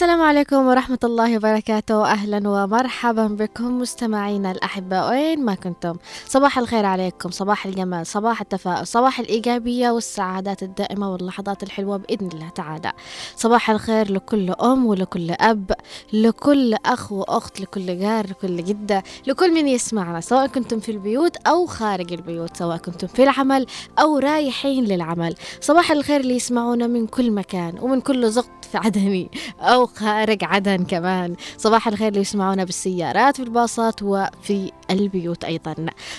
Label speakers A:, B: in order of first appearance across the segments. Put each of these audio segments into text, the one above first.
A: السلام عليكم ورحمة الله وبركاته. أهلا ومرحبا بكم مستمعينا الأحباء وين ما كنتم. صباح الخير عليكم صباح الجمال صباح التفاؤل صباح الإيجابية والسعادات الدائمة واللحظات الحلوة بإذن الله تعالى. صباح الخير لكل أم ولكل أب لكل أخ وأخت لكل جار لكل جدة لكل من يسمعنا سواء كنتم في البيوت أو خارج البيوت سواء كنتم في العمل أو رايحين للعمل. صباح الخير اللي يسمعونا من كل مكان ومن كل زقط في عدني أو خارج عدن كمان. صباح الخير اللي يسمعونا بالسيارات في الباصات وفي البيوت أيضا.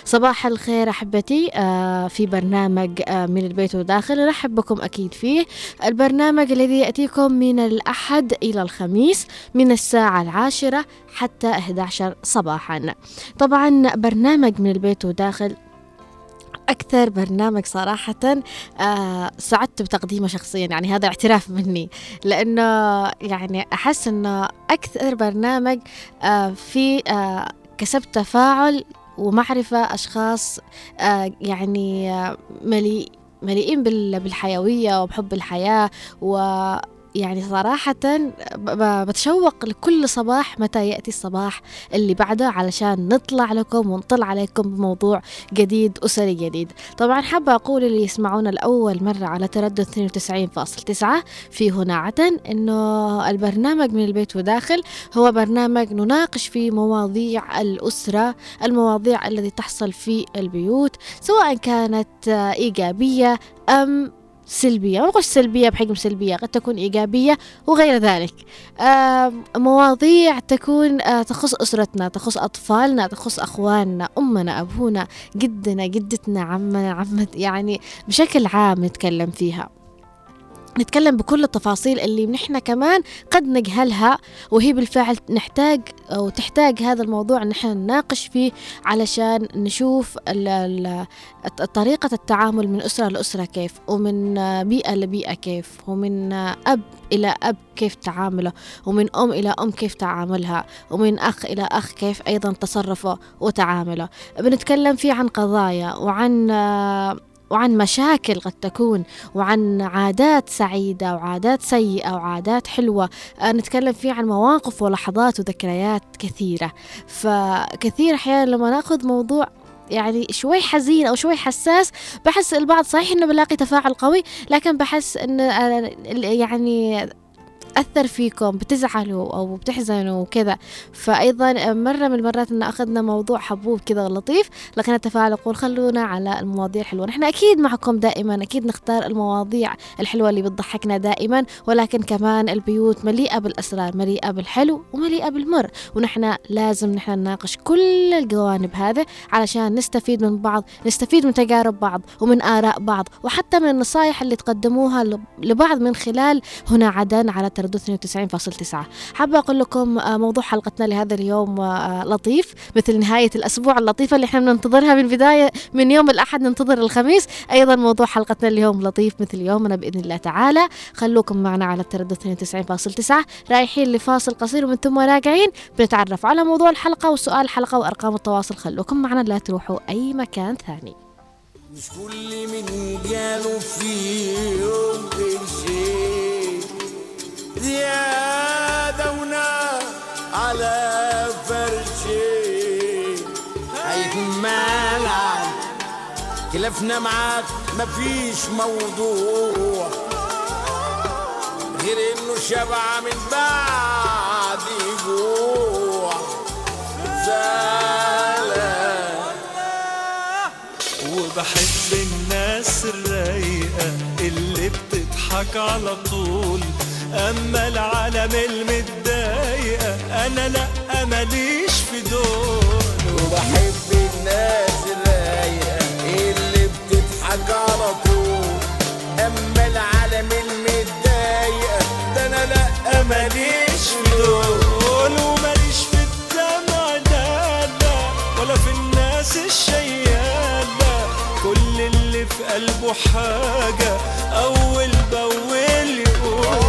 A: صباح الخير أحبتي آه في برنامج آه من البيت وداخل نرحب بكم أكيد فيه. البرنامج الذي يأتيكم من الأحد إلى الخميس من الساعة العاشرة حتى 11 صباحا. طبعا برنامج من البيت وداخل أكثر برنامج صراحة آه سعدت بتقديمه شخصيا يعني هذا اعتراف مني لأنه يعني أحس أنه أكثر برنامج آه في آه كسبت تفاعل ومعرفة أشخاص يعني مليئين بالحيوية وبحب الحياة و يعني صراحة بتشوق لكل صباح متى يأتي الصباح اللي بعده علشان نطلع لكم ونطلع عليكم بموضوع جديد أسري جديد. طبعا حابة أقول اللي يسمعونا لأول مرة على تردد 92.9 في هنا عدن إنه البرنامج من البيت وداخل هو برنامج نناقش فيه مواضيع الأسرة المواضيع التي تحصل في البيوت سواء كانت إيجابية أم سلبية نقول سلبية بحجم سلبية قد تكون إيجابية وغير ذلك. مواضيع تكون آه، تخص أسرتنا تخص أطفالنا تخص أخواننا أمنا أبونا جدنا جدتنا عمنا عمت يعني بشكل عام نتكلم فيها. نتكلم بكل التفاصيل اللي نحن كمان قد نجهلها وهي بالفعل نحتاج أو تحتاج هذا الموضوع نحن نناقش فيه علشان نشوف طريقة التعامل من أسرة لأسرة كيف ومن بيئة لبيئة كيف ومن أب إلى أب كيف تعامله ومن أم إلى أم كيف تعاملها ومن أخ إلى أخ كيف أيضا تصرفه وتعامله. بنتكلم فيه عن قضايا وعن وعن مشاكل قد تكون وعن عادات سعيدة وعادات سيئة وعادات حلوة آه، نتكلم فيه عن مواقف ولحظات وذكريات كثيرة. فكثير أحيانا لما نأخذ موضوع يعني شوي حزين أو شوي حساس بحس البعض صحيح إنه بلاقي تفاعل قوي لكن بحس إن آه، يعني أثر فيكم بتزعلوا أو بتحزنوا وكذا. فأيضا مرة من المرات إن أخذنا موضوع حبوب كذا لطيف لقينا تفاعل يقول خلونا على المواضيع الحلوة. نحن أكيد معكم دائما أكيد نختار المواضيع الحلوة اللي بتضحكنا دائما ولكن كمان البيوت مليئة بالأسرار مليئة بالحلو ومليئة بالمر. ونحن لازم نحن نناقش كل الجوانب هذه علشان نستفيد من بعض نستفيد من تجارب بعض ومن آراء بعض وحتى من النصائح اللي تقدموها لبعض من خلال هنا عدن على تردد 92.9 حابة أقول لكم آه، موضوع حلقتنا لهذا اليوم آه، لطيف مثل نهاية الأسبوع اللطيفة اللي إحنا بننتظرها من بداية من يوم الأحد ننتظر الخميس. أيضا موضوع حلقتنا اليوم لطيف مثل يومنا بإذن الله تعالى. خلوكم معنا على التردد 92.9 رايحين لفاصل قصير ومن ثم راجعين بنتعرف على موضوع الحلقة وسؤال الحلقة وأرقام التواصل. خلوكم معنا لا تروحوا أي مكان ثاني.
B: مش كل من جاله في يوم قرشين زيادة ونار على فرشي. هيكون مالع خلافنا معاك مفيش موضوع. غير إنه شبع من بعد جوع
C: وبحب الناس الرايقة اللي بتضحك على طول. أما العالم المتضايقة أنا لا ماليش في دول؟
B: وبحب الناس الرايقة اللي بتضحك على طول. أما العالم المتضايقة ده أنا لا ماليش في دول؟
C: وماليش في الدمع لا ولا في الناس الشيالة. كل اللي في قلبه حاجة أول بأول يقول.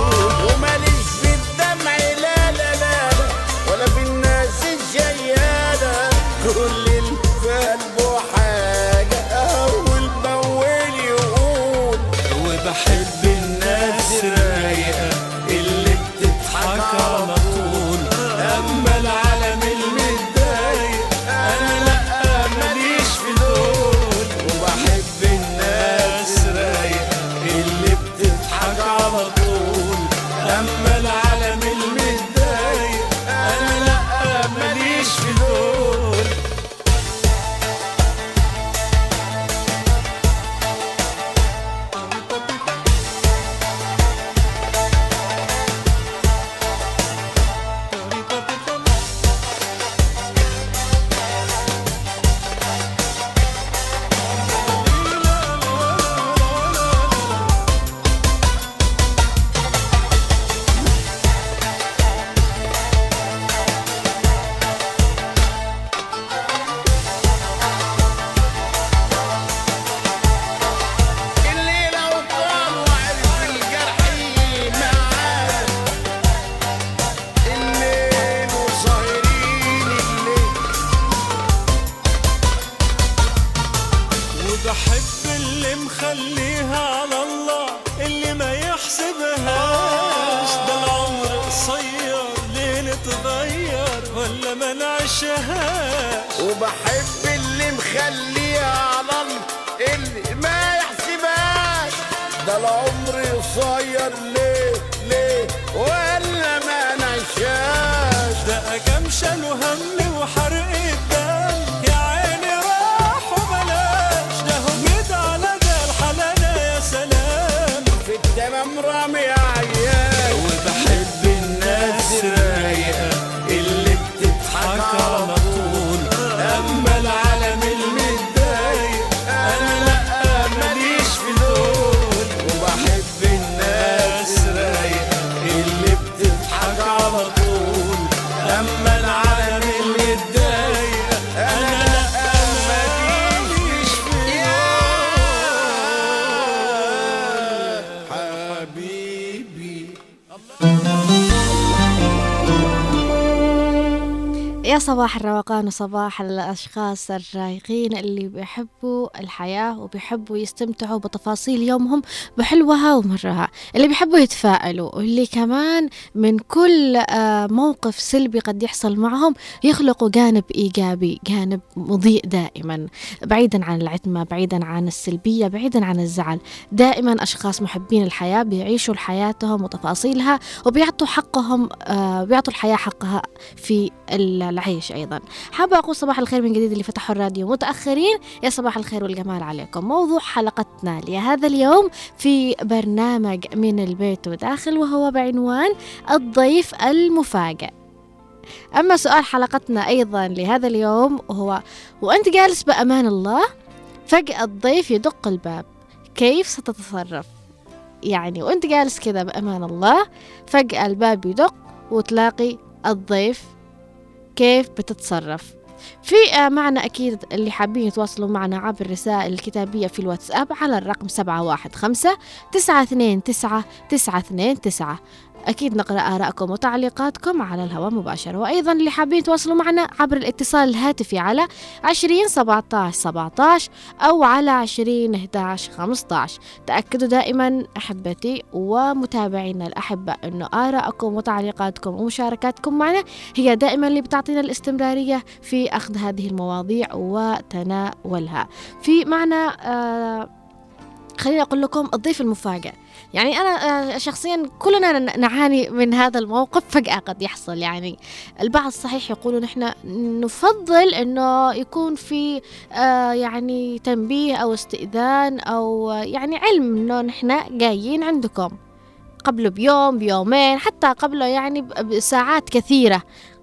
A: صباح الروقان وصباح الأشخاص الرايقين اللي بيحبوا الحياة وبيحبوا يستمتعوا بتفاصيل يومهم بحلوها ومرها. اللي بيحبوا يتفائلوا واللي كمان من كل آه، موقف سلبي قد يحصل معهم يخلقوا جانب إيجابي جانب مضيء دائما. بعيدا عن العتمة بعيدا عن السلبية بعيدا عن الزعل. دائما أشخاص محبين الحياة بيعيشوا حياتهم وتفاصيلها وبيعطوا حقهم آه، بيعطوا الحياة حقها في العيش أيضا. حابة أقول صباح الخير من جديد اللي فتحوا الراديو متأخرين. يا صباح الخير والجمال عليكم. موضوع حلقتنا لهذا اليوم في برنامج من البيت وداخل وهو بعنوان الضيف المفاجئ. أما سؤال حلقتنا أيضا لهذا اليوم هو وأنت جالس بأمان الله؟ فجأة الضيف يدق الباب. كيف ستتصرف؟ يعني وأنت جالس كذا بأمان الله فجأة الباب يدق وتلاقي الضيف كيف بتتصرف. في آه، معنا أكيد اللي حابين يتواصلوا معنا عبر الرسائل الكتابية في الواتساب على الرقم 715 929 929 أكيد نقرأ آراءكم وتعليقاتكم على الهواء مباشرة. وأيضا اللي حابين يتواصلوا معنا عبر الاتصال الهاتفي على عشرين سبعة عشر سبعة عشر أو على عشرين أحداش خمسة عشر تأكدوا دائما أحبتي ومتابعينا الأحبة أنه آراءكم وتعليقاتكم ومشاركاتكم معنا هي دائما اللي بتعطينا الاستمرارية في أخذ هذه المواضيع وتناولها. في معنا آه خليني أقول لكم الضيف المفاجئ. يعني أنا آه، شخصيا كلنا نعاني من هذا الموقف فجأة قد يحصل. يعني البعض صحيح يقولوا نحن نفضل أنه يكون في آه، يعني تنبيه أو استئذان أو آه، يعني علم أنه نحن جايين عندكم. قبله بيوم بيومين حتى قبله يعني بساعات كثيرة.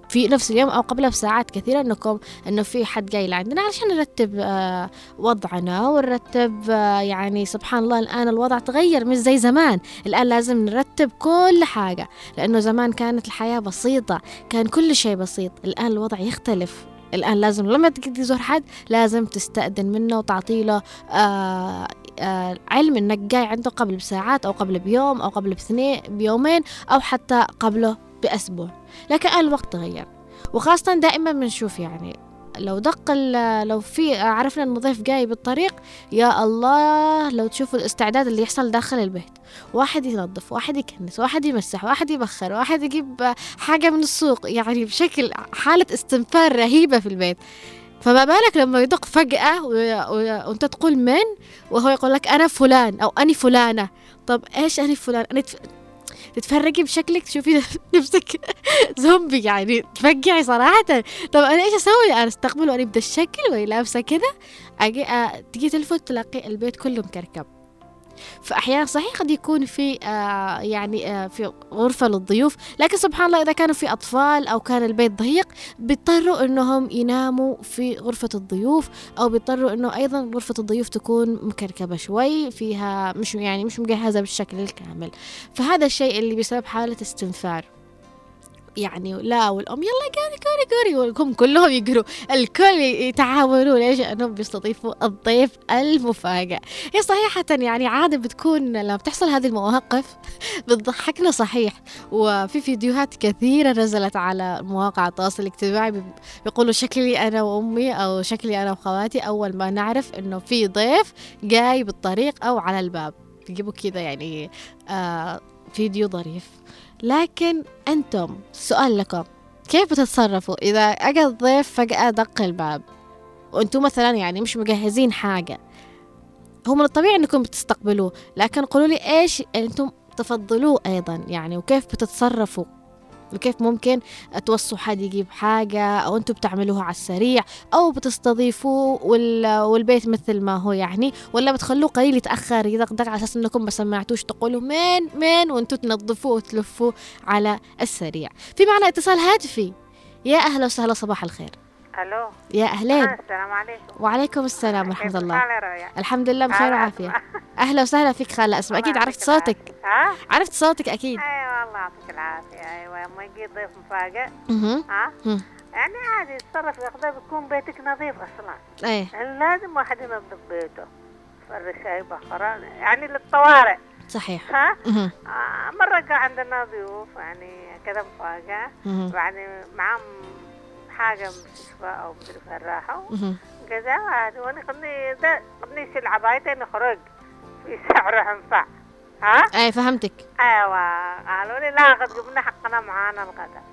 A: في نفس اليوم أو قبلها بساعات كثيرة انكم إنه في حد جاي لعندنا علشان نرتب آه وضعنا ونرتب آه يعني سبحان الله الآن الوضع تغير مش زي زمان. الآن لازم نرتب كل حاجة لأنه زمان كانت الحياة بسيطة كان كل شيء بسيط. الآن الوضع يختلف. الآن لازم لما تجي تزور حد لازم تستأذن منه وتعطي له آه علم إنك جاي عنده قبل بساعات أو قبل بيوم أو قبل باثنين بيومين أو حتى قبله بأسبوع لكن الآن الوقت تغير. وخاصة دائما بنشوف يعني لو دق لو في عرفنا إنه ضيف جاي بالطريق يا الله لو تشوفوا الاستعداد اللي يحصل داخل البيت. واحد ينظف واحد يكنس واحد يمسح واحد يبخر واحد يجيب حاجة من السوق يعني بشكل حالة استنفار رهيبة في البيت. فما بالك لما يدق فجأة وأنت تقول من؟ وهو يقول لك أنا فلان أو أني فلانة. طب إيش أني فلان؟ تف... تتفرجي بشكلك تشوفي نفسك زومبي يعني تفقعي صراحة. طب أنا إيش أسوي؟ أنا أستقبل وأنا بدي الشكل وأنا لابسة كذا أجي أ- تجي تلفت تلاقي البيت كله مكركب. فأحيانا صحيح قد يكون في آه يعني آه في غرفة للضيوف لكن سبحان الله إذا كانوا في أطفال أو كان البيت ضيق بيضطروا إنهم يناموا في غرفة الضيوف أو بيضطروا إنه أيضا غرفة الضيوف تكون مكركبة شوي فيها مش يعني مش مجهزة بالشكل الكامل. فهذا الشيء اللي بسبب حالة استنفار. يعني لا والأم يلا قاري قاري قاري وهم كلهم يقروا الكل يتعاونوا ليش أنهم بيستضيفوا الضيف المفاجئ هي صحيحة يعني عادة بتكون لما بتحصل هذه المواقف بتضحكنا صحيح. وفي فيديوهات كثيرة نزلت على مواقع التواصل الاجتماعي بي- بيقولوا شكلي أنا وأمي أو شكلي أنا وخواتي أول ما نعرف إنه في ضيف جاي بالطريق أو على الباب. يجيبوا كذا يعني آه فيديو ظريف. لكن أنتم سؤال لكم. كيف بتتصرفوا؟ إذا أجى الضيف فجأة دق الباب. وأنتم مثلا يعني مش مجهزين حاجة. هو من الطبيعي أنكم بتستقبلوه لكن قولوا لي إيش أنتم تفضلوه أيضا؟ يعني وكيف بتتصرفوا؟ وكيف ممكن توصوا حد يجيب حاجة أو أنتم بتعملوها على السريع أو بتستضيفوه وال... والبيت مثل ما هو يعني ولا بتخلوه قليل يتأخر يدقدق على أساس أنكم ما سمعتوش تقولوا مين مين وأنتم تنظفوه وتلفوه على السريع. في معنا اتصال هاتفي يا أهلا وسهلا صباح الخير.
D: ألو.
A: يا أهلين.
D: آه السلام عليكم.
A: وعليكم السلام ورحمة
D: كيف
A: الله؟ الحمد لله بخير
D: أهلا
A: وعافية.
D: أسمع.
A: أهلا وسهلا فيك خالة أسماء أكيد
D: الله
A: عرفت صوتك. عرفت صوتك أكيد.
D: أيوه. الله يعطيك العافية. أيوه لما يجي ضيف مفاجئ. ها. يعني عادي يتصرف ياخذه بيكون بيتك نظيف أصلا.
A: إيه.
D: يعني لازم واحد ينظف بيته. فرش شاي بخرة يعني للطوارئ.
A: صحيح.
D: ها. آه مرة كان عندنا ضيوف يعني كذا مفاجأة.
A: مهم.
D: يعني معاهم حاجة مستشفى أو مدري فين راحوا. كذا وأنا قدني ده قدني يشيل عبايتين يخرج في سعره ينفع. ها
A: أي فهمتك
D: أيوه قالوا لي لا قد جبنا حقنا معانا الغداء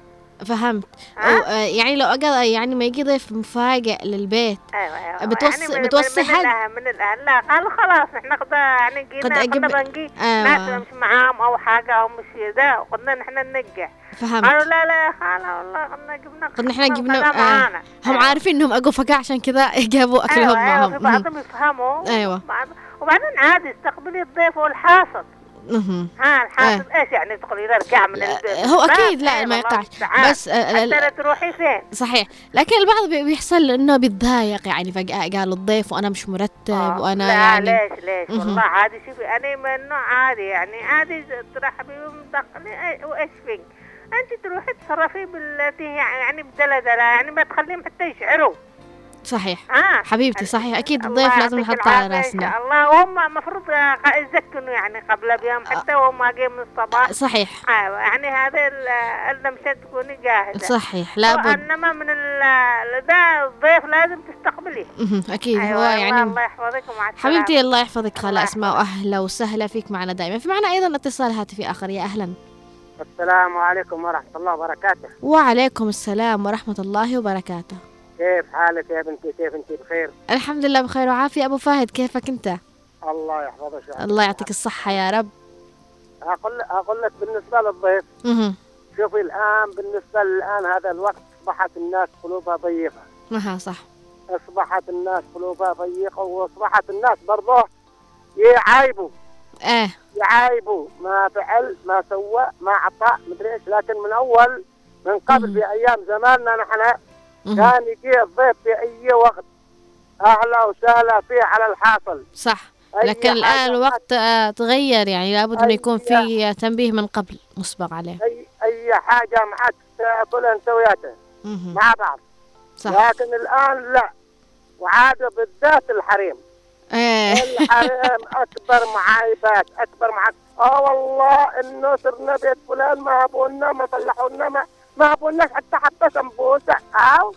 A: فهمت؟ أو آه، يعني لو أجل يعني ما يجي ضيف مفاجئ للبيت
D: أيوه أيوه
A: بتوص-
D: يعني من-
A: بتوصي
D: من,
A: حد؟
D: من الأهل لا قالوا خلاص إحنا قد يعني
A: قد
D: جينا
A: أجيب-
D: قلنا بنجي
A: أيوة.
D: مش معاهم أو حاجة أو مش ده وقلنا نحن ننجح قالوا
A: فهمت
D: لا لا يا خاله والله قلنا جبنا
A: قد نحن جبنا آه. هم
D: أيوة.
A: عارفين إنهم أجوا فقع عشان كذا جابوا أكلهم
D: أيوه أيوه
A: معهم مهم.
D: بعضهم يفهموا
A: أيوة.
D: بعض- وبعدين عادي استقبلي الضيف والحاصل. ها الحاصل إيش يعني تدخلي ارجع من
A: لا،
D: البيت؟
A: هو أكيد لا ما يقطعش
D: المستعان.
A: بس آه،
D: حتى تروحي فين؟
A: صحيح. لكن البعض بي- بيحصل إنه بيتضايق يعني فجأة قال الضيف وأنا مش مرتب
D: آه،
A: وأنا
D: لا
A: يعني
D: ليش ليش. والله عادي شوفي أنا من نوع عادي يعني عادي ترحبي دخلي أي- وإيش فيك؟ انت تروحي تصرفي بالتي يعني بدلدله يعني ما تخليهم حتى يشعروا.
A: صحيح.
D: ها
A: حبيبتي صحيح.
D: أكيد
A: الضيف لازم نحطه على راسنا.
D: شاء الله وهم المفروض يزكنوا يعني قبل بيوم حتى وهم جايين من الصباح.
A: صحيح.
D: أيوه يعني هذا ال- اللمسه تكوني جاهزة.
A: صحيح لابد
D: انما من ال- ده الضيف لازم تستقبليه.
A: أكيد هو
D: أيوه
A: يعني
D: الله يحفظك ومع
A: حبيبتي الله يحفظك. خالة
D: الله
A: اسماء واهلا وسهلا فيك معنا دائما. في معنا أيضا اتصال هاتفي آخر. يا أهلا.
E: السلام عليكم ورحمة الله وبركاته.
A: وعليكم السلام ورحمة الله وبركاته.
E: كيف حالك يا بنتي؟ كيف انت بخير؟
A: الحمد لله بخير. وعافية أبو فهد كيفك أنت؟
E: الله يحفظك يا
A: الله يعطيك الصحة يا رب.
E: أقول أقول لك بالنسبة للضيف
A: مهم.
E: شوفي الآن بالنسبة الآن هذا الوقت أصبحت الناس قلوبها ضيقة.
A: مها صح.
E: أصبحت الناس قلوبها ضيقة وأصبحت الناس برضه يعايبوا.
A: إيه.
E: يعايبوا ما فعل ما سوى ما أعطى مدري إيش. لكن من أول من قبل
A: مم.
E: في أيام زماننا نحن. كان يجي الضيف في أي وقت. أهلا وسهلا فيه على الحاصل
A: صح. لكن
E: حاجة
A: الوقت آه، تغير يعني لابد إنه يكون في تنبيه من قبل. مسبق عليه.
E: أي أي حاجة معك وياته
A: مهم.
E: مع بعض.
A: صح.
E: لكن الآن لا. وعاد بالذات الحريم.
A: إيه.
E: الحريم أكبر معايبات أكبر معايبات آه والله انه صرنا بيت فلان ما أبونا ما طلعونا ما ما ابوناش حتى حتى سمبوسه أو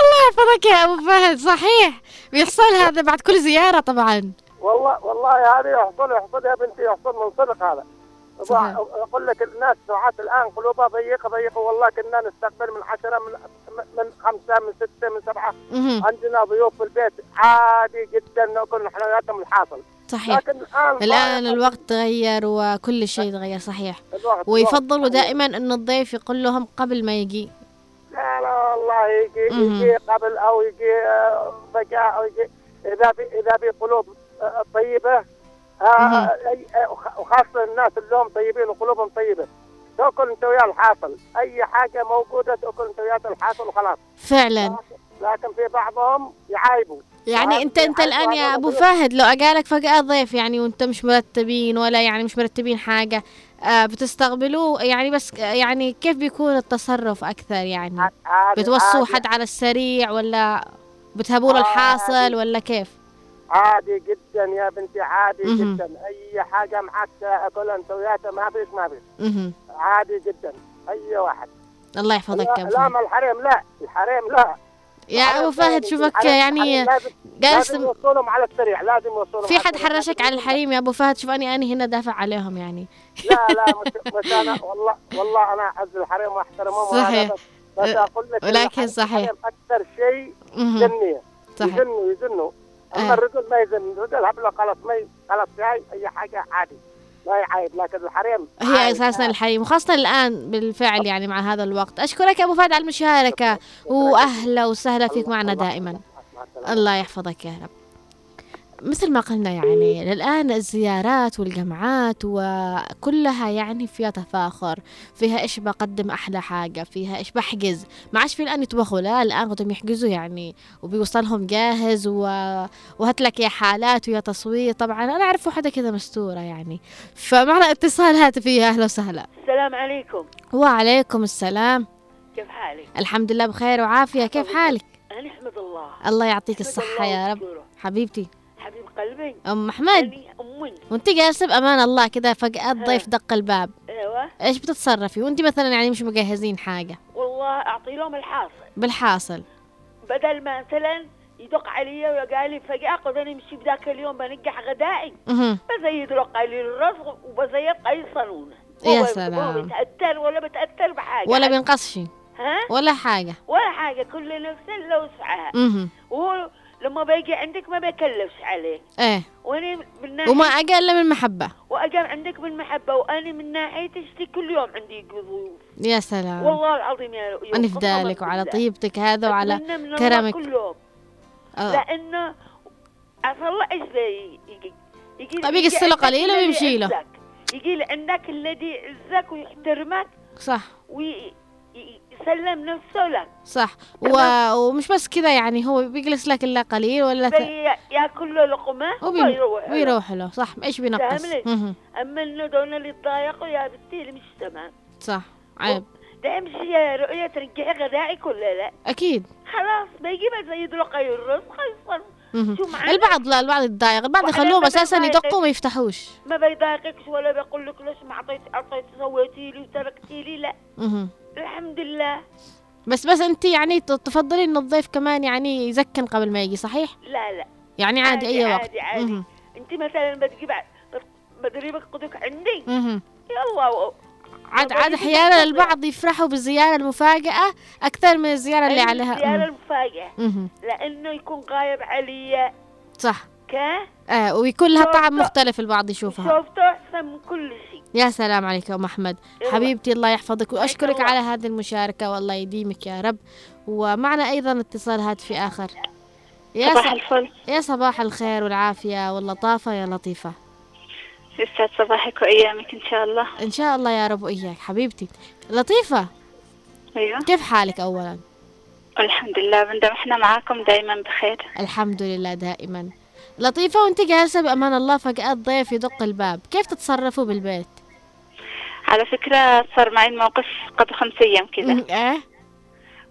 A: الله يحفظك يا أبو فهد. صحيح. بيحصل هذا بعد كل زيارة طبعا.
E: والله والله هذه يحصل يحصل يا بنتي يحصل من صدق هذا.
A: صحيح.
E: أقول لك الناس ساعات الآن قلوبها ضيقة ضيقة والله كنا نستقبل من عشرة من من خمسة من ستة من سبعة
A: مهم.
E: عندنا ضيوف في البيت عادي جدا نأكل حلوياتهم الحاصل
A: صحيح
E: لكن
A: الآن
E: الآن
A: الوقت تغير وكل شيء تغير صحيح ويفضلوا. دائما أن الضيف يقول لهم قبل ما يجي
E: لا لا والله يجي. يجي قبل أو يجي فجاه أو يجي إذا في إذا قلوب آه، طيبة آه، آه، وخاصة الناس اللي هم طيبين وقلوبهم طيبة. تأكل أنت وياه الحاصل أي حاجة موجودة تأكل أنت وياه الحاصل وخلاص.
A: فعلا.
E: لكن في بعضهم يعايبوا.
A: يعني انت
E: أنت
A: الآن يا
E: أبو.
A: فهد لو أجالك فجأة ضيف يعني وأنت مش مرتبين ولا يعني مش مرتبين حاجة آه بتستقبلوه؟ يعني بس آه، يعني كيف بيكون التصرف أكثر يعني؟ بتوصوا حد على السريع ولا بتهبوا له
E: آه،
A: الحاصل
E: عادي.
A: ولا كيف؟
E: عادي جدا يا بنتي عادي
A: مهم.
E: جدا أي حاجة معك اكل أنت وياها ما فيش ما فيش. عادي جدا أي واحد
A: الله يحفظك يا
E: لا,
A: أبو
E: لا ما الحريم لا الحريم لا
A: يا
E: أبو
A: فهد شوفك يعني جالس
E: لازم يوصلهم على السريع لازم يوصلهم
A: في حد. حرشك على الحريم يا أبو فهد شوف اني أنا هنا دافع عليهم يعني
E: لا لا مش, مش أنا والله والله أنا أعز الحريم وأحترمهم
A: صحيح.
E: بس, أقول لك
A: ولكن صحيح.
E: أكثر شيء. جنيه
A: صحيح
E: يزنوا
A: آه.
E: اما الرجل ما يزن. الرجل هبله خلاص ما خلاص جاي اي حاجة عادي. ما يعيب لكن الحريم
A: هي. أساسا الحريم وخاصة الآن بالفعل يعني مع هذا الوقت. أشكرك يا أبو فهد على المشاركة. واهلا وسهلا فيك معنا دائما. الله يحفظك يا رب. مثل ما قلنا يعني للآن الزيارات والجمعات وكلها يعني فيها تفاخر فيها إيش بقدم أحلى حاجة فيها إيش بحجز. ما عادش في الآن يطبخوا لا الآن قدهم يحجزوا يعني وبيوصلهم جاهز و... وهات لك يا حالات ويا تصوير. طبعا أنا أعرف واحدة كذا مستورة يعني فمعنا اتصال هاتفي. أهلا وسهلا.
F: السلام عليكم.
A: وعليكم السلام.
F: كيف حالك؟
A: الحمد لله بخير وعافية. كيف حالك؟
F: أنا أحمد الله.
A: الله يعطيك الصحة
F: الله
A: يا رب. حبيبتي.
F: حبيب قلبي.
A: أم محمد
F: أنا أمي.
A: وانت جالسه بامان الله كذا فجأة الضيف دق الباب.
F: أيوة.
A: إيش بتتصرفي؟ وانت مثلا يعني مش مجهزين حاجة.
F: والله أعطي لهم الحاصل.
A: بالحاصل.
F: بدل ما مثلا يدق علي وقال لي فجأة قد أنا مشي بذاك اليوم بنجح غدائي. بزيد له قليل الرزق وبزيد قليل صالونه
A: يا سلام.
F: هو بيتأثر ولا بتأثر بحاجة؟
A: ولا بينقصش
F: ها؟
A: ولا حاجة.
F: ولا حاجة. كل نفس له وسعها
A: أها
F: وهو لما بيجي عندك ما بيكلفش عليه.
A: إيه.
F: وأنا من ناحية
A: وما أقل من محبه
F: واجام عندك بالمحبه وأنا من ناحيتي اشتي كل يوم عندي ضيوف.
A: يا سلام.
F: والله العظيم يا رؤيا
A: أنا في ذلك وعلى طيبتك هذا وعلى
F: من الله
A: كرمك.
F: كل يوم.
A: آه.
F: لأنه أصلا إيش بي يجي يجي
A: طيب يقص له
F: عندك
A: قليل
F: الذي
A: ويمشي له.
F: يجي لعندك الذي يعزك ويحترمك.
A: صح.
F: ويسلم نفسه لك
A: صح. و... ومش بس كذا يعني هو بيجلس لك الا قليل ولا.
F: بي ياكل له لقمة
A: وبي...
F: ويروح
A: ويروح له. صح. إيش بينقص.
F: أما إنه دون اللي يتضايقوا يا بنتي اللي مش تمام
A: صح عيب.
F: ده امشي يا رؤيا ترجعي غذائك ولا لا.
A: أكيد.
F: خلاص بيجي بزيد له قي الرزق خلص
A: مهم.
F: شو معانا؟
A: البعض لا البعض يتضايق. البعض يخلوهم
F: ما أساسا.
A: يدقوا وما يفتحوش.
F: ما بيضايقكش ولا بيقول لك ليش ما اعطيت اعطيت سويتي لي وتركتي لي لا. الحمد لله.
A: بس بس انت يعني تفضلي إن الضيف كمان يعني يزكن قبل ما يجي صحيح؟
F: لا لا.
A: يعني عادي, أي وقت.
F: عادي عادي. انت مثلا بتجيب بدريبك قدك عندي.
A: مهم.
F: يلا و-
A: عاد عاد
F: أحيانا.
A: البعض يفرحوا بالزيارة المفاجأة أكثر من الزيارة اللي عليها.
F: المفاجئة
A: مهم.
F: لأنه يكون غايب علي
A: صح.
F: كا
A: آه ويكون لها طعم مختلف البعض يشوفها.
F: شوفته أحسن من كل شيء.
A: يا سلام عليك أم أحمد.
F: يلا.
A: حبيبتي الله يحفظك وأشكرك
F: الله.
A: على هذه المشاركة والله يديمك يا رب. ومعنا أيضا اتصال هاتفي آخر. يا
G: صباح الفل.
A: يا صباح الخير والعافية واللطافة يا لطيفة.
G: يسعد صباحك وأيامك إن شاء الله.
A: إن شاء الله يا رب وإياك حبيبتي. لطيفة
G: أيوة.
A: كيف حالك اولا؟
G: الحمد لله بندم إحنا معاكم دايما بخير.
A: الحمد لله دائما. لطيفة وأنت جالسة بأمان الله فجأة الضيف يدق الباب. كيف تتصرفوا بالبيت؟
G: على فكرة صار معي الموقف قبل خمس أيام كذا
A: إيه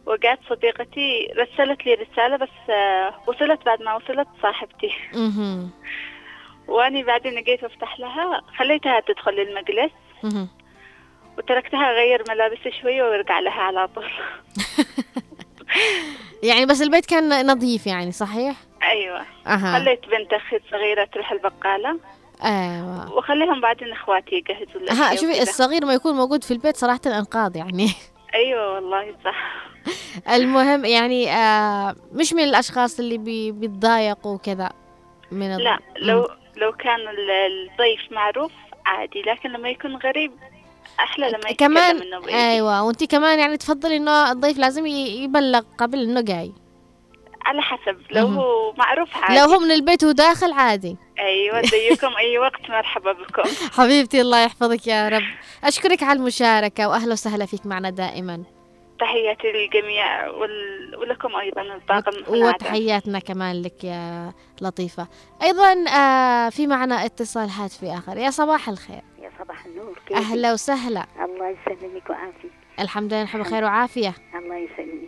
G: وقعت صديقتي رسلت لي رسالة بس آه، وصلت بعد ما وصلت صاحبتي. وأني بعدين جيت أفتح لها خليتها تدخل المجلس
A: مهم.
G: وتركتها أغير ملابسي شوية وأرجع لها على طول.
A: يعني بس البيت كان نظيف يعني صحيح؟
G: أيوة. خليت بنت أختي الصغيرة تروح البقالة.
A: أيوه
G: وخليهم بعدين إخواتي يجهزوا الأشياء
A: شوفي. الصغير ما يكون موجود في البيت صراحة انقاذ يعني.
G: أيوة والله صح.
A: المهم يعني آه مش من الأشخاص اللي بي بيتضايقوا وكذا من ال-
G: لا لو لو كان ال- الضيف معروف عادي لكن لما يكون غريب أحلى لما
A: كمان. أيوه وانت كمان يعني تفضلي إنه الضيف لازم يبلغ قبل إنه جاي.
G: على حسب لو. هو معروف عادي
A: لو هو من البيت وداخل عادي.
G: أيوه زيكم. أي وقت. مرحبا بكم.
A: حبيبتي الله يحفظك يا رب. أشكرك على المشاركة وأهلا وسهلا فيك معنا دائما.
G: تحياتي للجميع وال... ولكم أيضا الطاقم.
A: وتحياتنا كمان لك يا لطيفة. أيضا آه في معنا اتصال هاتفي آخر. يا صباح الخير.
F: يا صباح
H: النور. كيفك؟
A: أهلا وسهلا.
H: الله يسلمك ويعافيك.
A: الحمد لله نحن بخير وعافية.
H: الله يسلمك.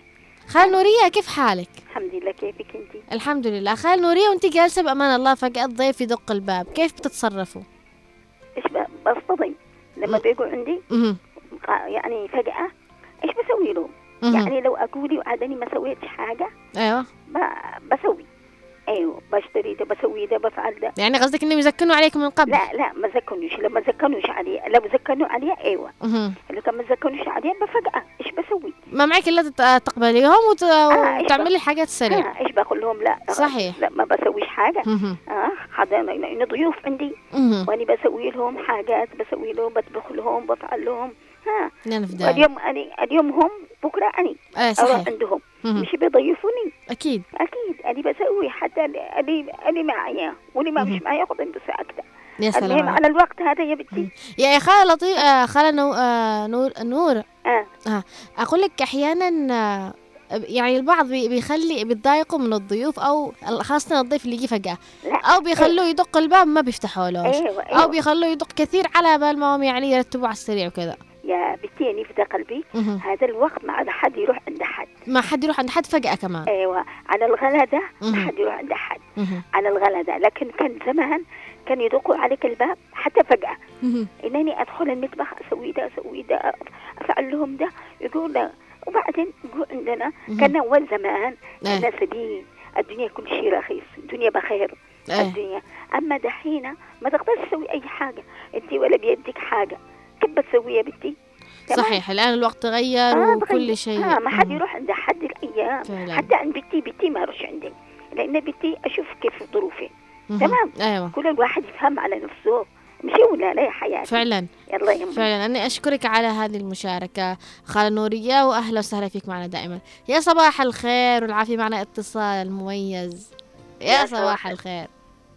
A: خال نورية كيف حالك؟
H: الحمد لله كيفك انت؟
A: الحمد لله خال نورية وانت جالسة بأمان الله فجأة الضيف يدق الباب كيف بتتصرفوا؟
H: إيش بصطدم لما بيجوا عندي يعني فجأة إيش بسوي له؟ يعني لو اقولي وعدني ما سويتش حاجة
A: أيوه
H: ب- بسوي أيوه بشتري ده بسوي ده بفعل ده
A: يعني قصدك إنهم يزكنوا عليك من قبل
H: لا لا ما زكنوش لما زكنوش عليه لو زكنوا عليه
A: أيوه.
H: لو ما زكنوش عليه بفجأة إيش بسوي؟
A: ما معك إلا تقبليهم وت...
H: إيش
A: وتعملي
H: بقى؟
A: حاجات سريع
H: آه إيش بقول لهم لا
A: صحيح.
H: لا ما بسويش حاجة.
A: مهم.
H: آه حدا لأن ضيوف عندي. وأنا بسوي لهم حاجات بسوي لهم بطبخ لهم بفعل لهم. ها. اليوم أنا اليوم هم بكرة أنا.
A: إيه
H: أروح
A: صحيح.
H: عندهم.
A: مهم.
H: مش بيضيفوني.
A: أكيد.
H: أكيد. أنا بسوي حتى اللي اللي معايا. واللي ما مش معايا ياخذ بساعته
A: يا
H: المهم
A: سلام
H: على الوقت هذا يا بنتي.
A: يا يا خالة لطيف آه خالة نو... آه نور نور.
H: آه.
A: آه أقول لك أحيانا آه يعني البعض بي- بيخلي بيتضايقوا من الضيوف أو خاصة الضيف اللي يجي فجأة.
H: لا.
A: أو بيخلوه يدق الباب ما بيفتحوا له
H: أيوه
A: أو
H: أيوه
A: بيخلوه يدق كثير على بال ما هم يعني يرتبوا على السريع وكذا.
H: يا بنتي في قلبي. هذا الوقت ما عاد حد يروح عند حد.
A: ما حد يروح عند حد فجأة كمان.
H: أيوه على الغلدة
A: مهم.
H: ما حد يروح عند حد. على الغلدة لكن كان زمان كان يدقوا عليك الباب حتى فجأة
A: مهم.
H: إنني أدخل المطبخ أسوي ده أسوي ده أفعل لهم ده يقول لا وبعدين يقول عندنا. كان أول زمان
A: إيه.
H: الناس دي الدنيا كل شيء رخيص الدنيا بخير
A: إيه.
H: الدنيا أما دحين ما تقدرش تسوي أي حاجة انت ولا بيدك حاجة كيف بتسوي يا بنتي؟
A: صحيح الآن الوقت تغير
H: آه
A: وكل. شيء
H: آه ما حد. يروح عند حد الأيام
A: فعلا.
H: حتى عند بنتي بنتي ما اروحش عندي لأن بنتي أشوف كيف ظروفي. تمام.
A: أيوه.
H: كل الواحد يفهم على نفسه. مشي ولا لا يا حياتي.
A: فعلا.
H: يلا يا أمي.
A: فعلا. أنا أشكرك على هذه المشاركة. خالة نورية وأهلا وسهلا فيك معنا دائما. يا صباح الخير والعافية معنا اتصال مميز. يا
F: يا
A: صباح الخير.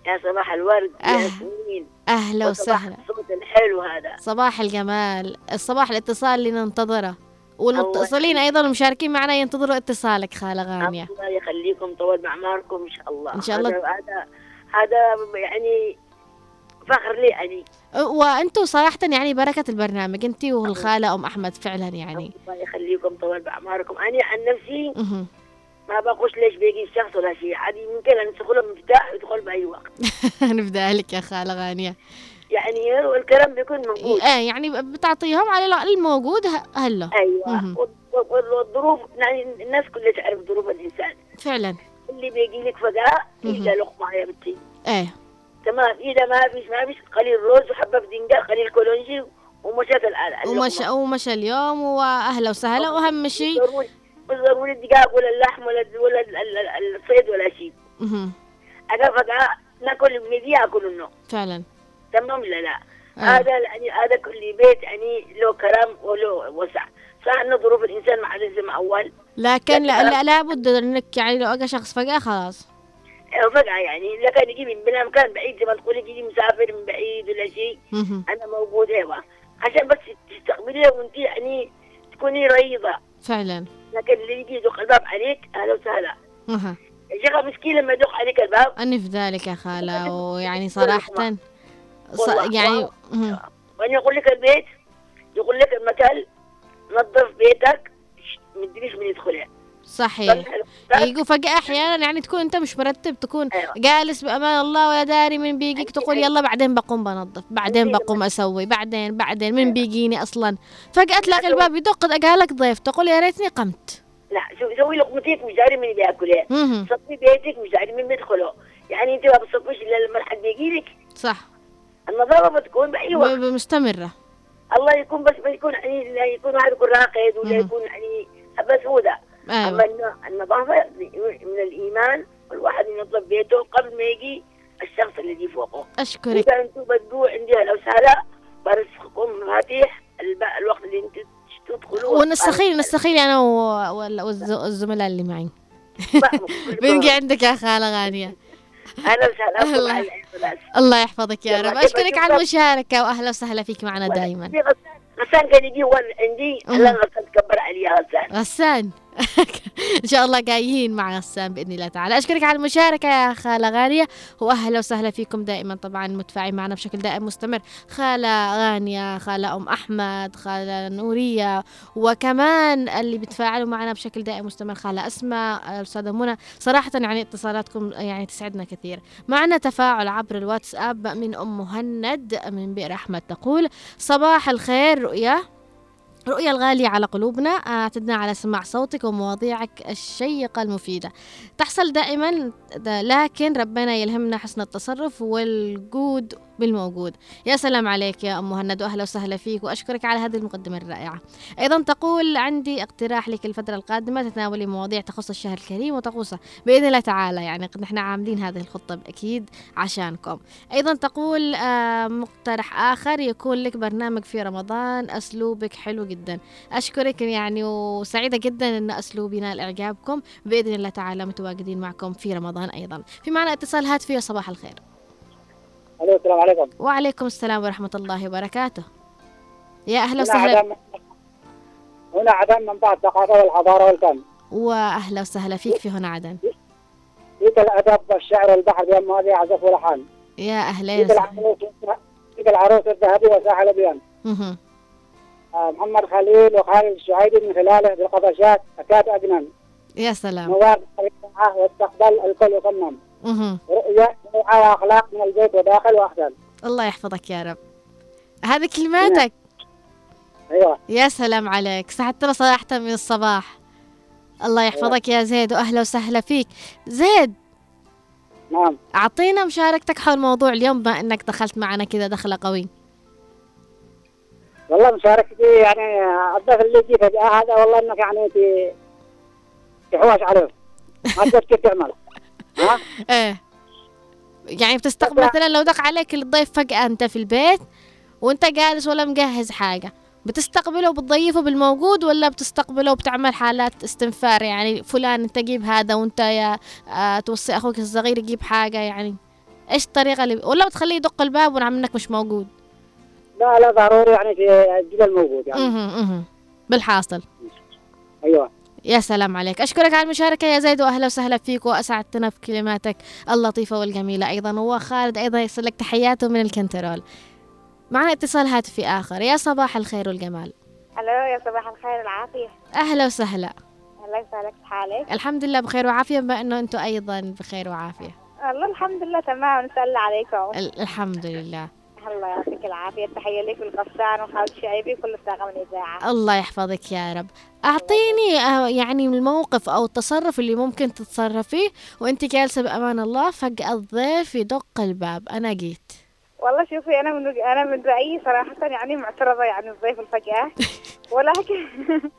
F: يا صباح الورد
A: أه.
F: يا ياسمين
A: أهلا وسهلا.
F: الصوت الحلو هذا.
A: صباح الجمال. الصباح الاتصال اللي ننتظره. والمتصلين
F: الله
A: أيضا المشاركين معنا ينتظروا اتصالك خالة غانية.
F: الله يخليكم طول بعماركم إن شاء الله.
A: إن شاء الله.
F: هذا هذا, يعني فخر لي يعني
A: وأنتوا صراحة يعني بركة البرنامج أنت والخالة أم أحمد فعلا يعني.
F: الله يخليكم طول بعماركم أنا عن نفسي. ما بقولش ليش بيجي الشخص ولا شيء. عادي ممكن أن تدخل له مفتاح يدخل بأي وقت.
A: نبدأ لك يا خالة غانية.
F: يعني والكلام بيكون موجود.
A: آه يعني بتعطيهم على الموجود هلا.
F: أيوه. والظروف يعني الناس كلها تعرف ظروف الإنسان.
A: فعلا.
F: اللي بيجي لك فجاه. يلقى لقمة يا بنتي
A: إيه.
F: تمام. إذا ما فيش ما فيش قليل رز وحبة بدنجان قليل كولونجي ومشات ال-
A: ومشى ومشى اليوم وأهلا وسهلا وأهم شيء
F: مش ضروري الدجاج ولا اللحم ولا ولا ال- ال- ال- الصيد ولا شيء.
A: مهم.
F: أنا فجاه ناكل ميدي ياكل النوم
A: فعلا.
F: تمام لا لا؟
A: آه.
F: هذا يعني هذا كل بيت يعني له كرم وله وسع. صح إنه ظروف الإنسان ما مع أول.
A: لكن لا, لا لابد إنك يعني لو اجى شخص فجأة خلاص.
F: فجأة يعني. إذا كان يجي من بلا مكان بعيد زي ما تقولي يجي مسافر من بعيد ولا شيء. أنا موجود أيوة عشان بس تستقبليه وأنت يعني تكوني رهيبة
A: فعلا.
F: لكن اللي يجي يدق الباب عليك أهلا وسهلا.
A: مها.
F: الشيخ مسكين لما يدق عليك الباب.
A: أني في ذلك يا خالة ويعني صراحة ص... يعني.
F: وأنا يقول لك البيت يقول لك المكان. نظف بيتك ما تدريش من يدخله
A: صحيح. يجوا فجأة أحيانا يعني تكون أنت مش مرتب تكون
F: أيوة.
A: جالس بأمان الله ولا داري من بيجيك؟ تقول يلا بعدين بقوم بنظف بعدين
F: أيوة.
A: بقوم أسوي بعدين بعدين من بيجيني أصلا؟ فجأة تلاقي الباب يدق قالك ضيف. تقول يا ريتني قمت.
F: لا سوي لقمتك مش داري من بياكلها. صفي بيتك مش داري من بيدخله يعني أنت ما بتصفيش إلا لما حد يجي لك
A: صح.
F: النظافة بتكون بأي وقت.
A: مستمرة
F: الله يكون بس ما يكون يعني لا يكون واحد يكون راقد ولا. يكون يعني بس هو ده. أما
A: أيوة
F: الن- النظافة من الإيمان والواحد ينظف بيته قبل ما يجي الشخص الذي فوقه.
A: أشكرك.
F: إذا أنتم بدوا عندي لو سهله برزقكم مفاتيح الوقت اللي انت تدخلوا
A: ونستخيل نستخيل والز- والزملاء اللي معي. بنجي عندك يا خالة غانية
F: أهلا وسهلا
A: الله. يحفظك يا رب
F: كيف
A: أشكرك على
F: أشوفك؟
A: المشاركة وأهلا وسهلا فيك معنا دائما
F: غسان كان يجي عندي
A: مم.
F: الله غسان تكبر عليها غسان
A: غسان ان شاء الله جايين مع غسان بإذن الله تعالى. أشكرك على المشاركة يا خالة غاليه وأهلا وسهلا فيكم دائما طبعا متفاعلين معنا بشكل دائم مستمر. خالة غانية خالة أم أحمد خالة نورية وكمان اللي بيتفاعلوا معنا بشكل دائم مستمر خالة أسماء الأستاذة منى. صراحة يعني اتصالاتكم يعني تسعدنا كثير. معنا تفاعل عبر الواتساب من أم مهند من بئر أحمد تقول صباح الخير رؤيا. رؤيا الغالية على قلوبنا أعتدنا على سماع صوتك ومواضيعك الشيقة المفيدة. تحصل دائما لكن ربنا يلهمنا حسن التصرف والجود. بالموجود. يا سلام عليك يا أم مهند وأهلا وسهلا فيك وأشكرك على هذه المقدمة الرائعة. أيضا تقول عندي اقتراح لك الفترة القادمة تتناولي مواضيع تخص الشهر الكريم وطقوسه بإذن الله تعالى. يعني قد نحن عاملين هذه الخطة أكيد عشانكم. أيضا تقول آه مقترح آخر يكون لك برنامج في رمضان أسلوبك حلو جدا. أشكرك يعني وسعيدة جدا أن أسلوبي نال إعجابكم بإذن الله تعالى متواجدين معكم في رمضان أيضا. في معنا اتصال هاتفي صباح الخير.
I: ألو السلام عليكم.
A: وعليكم السلام ورحمة الله وبركاته. يا أهلا
I: هنا
A: وسهلا.
I: عدم هنا عدم منبع الثقافة والحضارة والفن.
A: وأهلا وسهلا فيك في هنا عدن.
I: فيك الأدب والشعر والبحر بين مواضيع عزف ولحن
A: يا أهلا
I: فيك العروس الذهبي وساحل البيان.
A: مهم.
I: آه، محمد خليل وخالد الشعيبي من خلاله بالقفشات أكاد أجنن.
A: يا سلام.
I: نواب الطريقة واستقبل الكل
A: مهم.
I: رؤية روعة وأخلاق من البيت وداخل وأحسن
A: الله يحفظك يا رب. هذه كلماتك؟
I: أيوة.
A: يا سلام عليك. سعدتنا صراحة من الصباح. الله يحفظك يا زيد وأهلا وسهلا فيك. زيد!
I: نعم.
A: أعطينا مشاركتك حول موضوع اليوم بما أنك دخلت معنا كذا دخلة قوي.
I: والله مشاركتي يعني الضيف اللي يجي فجأة هذا والله إنك يعني ت- تحوش عليه ما تقدر كيف تعمل.
A: إيه. يعني بتستقبل مثلا لو دق عليك الضيف فجأة أنت في البيت وأنت جالس ولا مجهز حاجة بتستقبله وبتضيفه بالموجود ولا بتستقبله وبتعمل حالات استنفار؟ يعني فلان أنت جيب هذا وأنت يا آه توصي أخوك الصغير يجيب حاجة يعني. إيش الطريقة اللي ولا بتخليه يدق الباب ونعم إنك مش موجود؟
I: لا لا ضروري يعني في الجبل موجود يعني.
A: بالحاصل.
I: أيوه.
A: يا سلام عليك. أشكرك على المشاركة يا زيد وأهلا وسهلا فيك وأسعدتنا بكلماتك اللطيفة والجميلة أيضا. وخالد أيضا يرسل لك تحياته من الكنترول. معنا اتصال هاتفي آخر. يا صباح الخير والجمال.
J: ألو يا صباح الخير العافية
A: أهلا وسهلا.
J: الله يسعدك حالك.
A: الحمد لله بخير وعافية بما أنه أنتم أيضا بخير وعافية.
J: والله الحمد لله تمام نسأل عليكم.
A: ال- الحمد لله.
J: الله يعطيك العافية تحية لك والغسان وخالد الشعيبي كل الطاقم الإذاعة
A: الله يحفظك يا رب. أعطيني آه، يعني الموقف أو التصرف اللي ممكن تتصرفيه وأنت جالسة بأمان الله فجأة الضيف يدق الباب. أنا جيت.
J: والله شوفي أنا من أنا من رأيي صراحة يعني معترضة يعني الضيف الفجأة. ولكن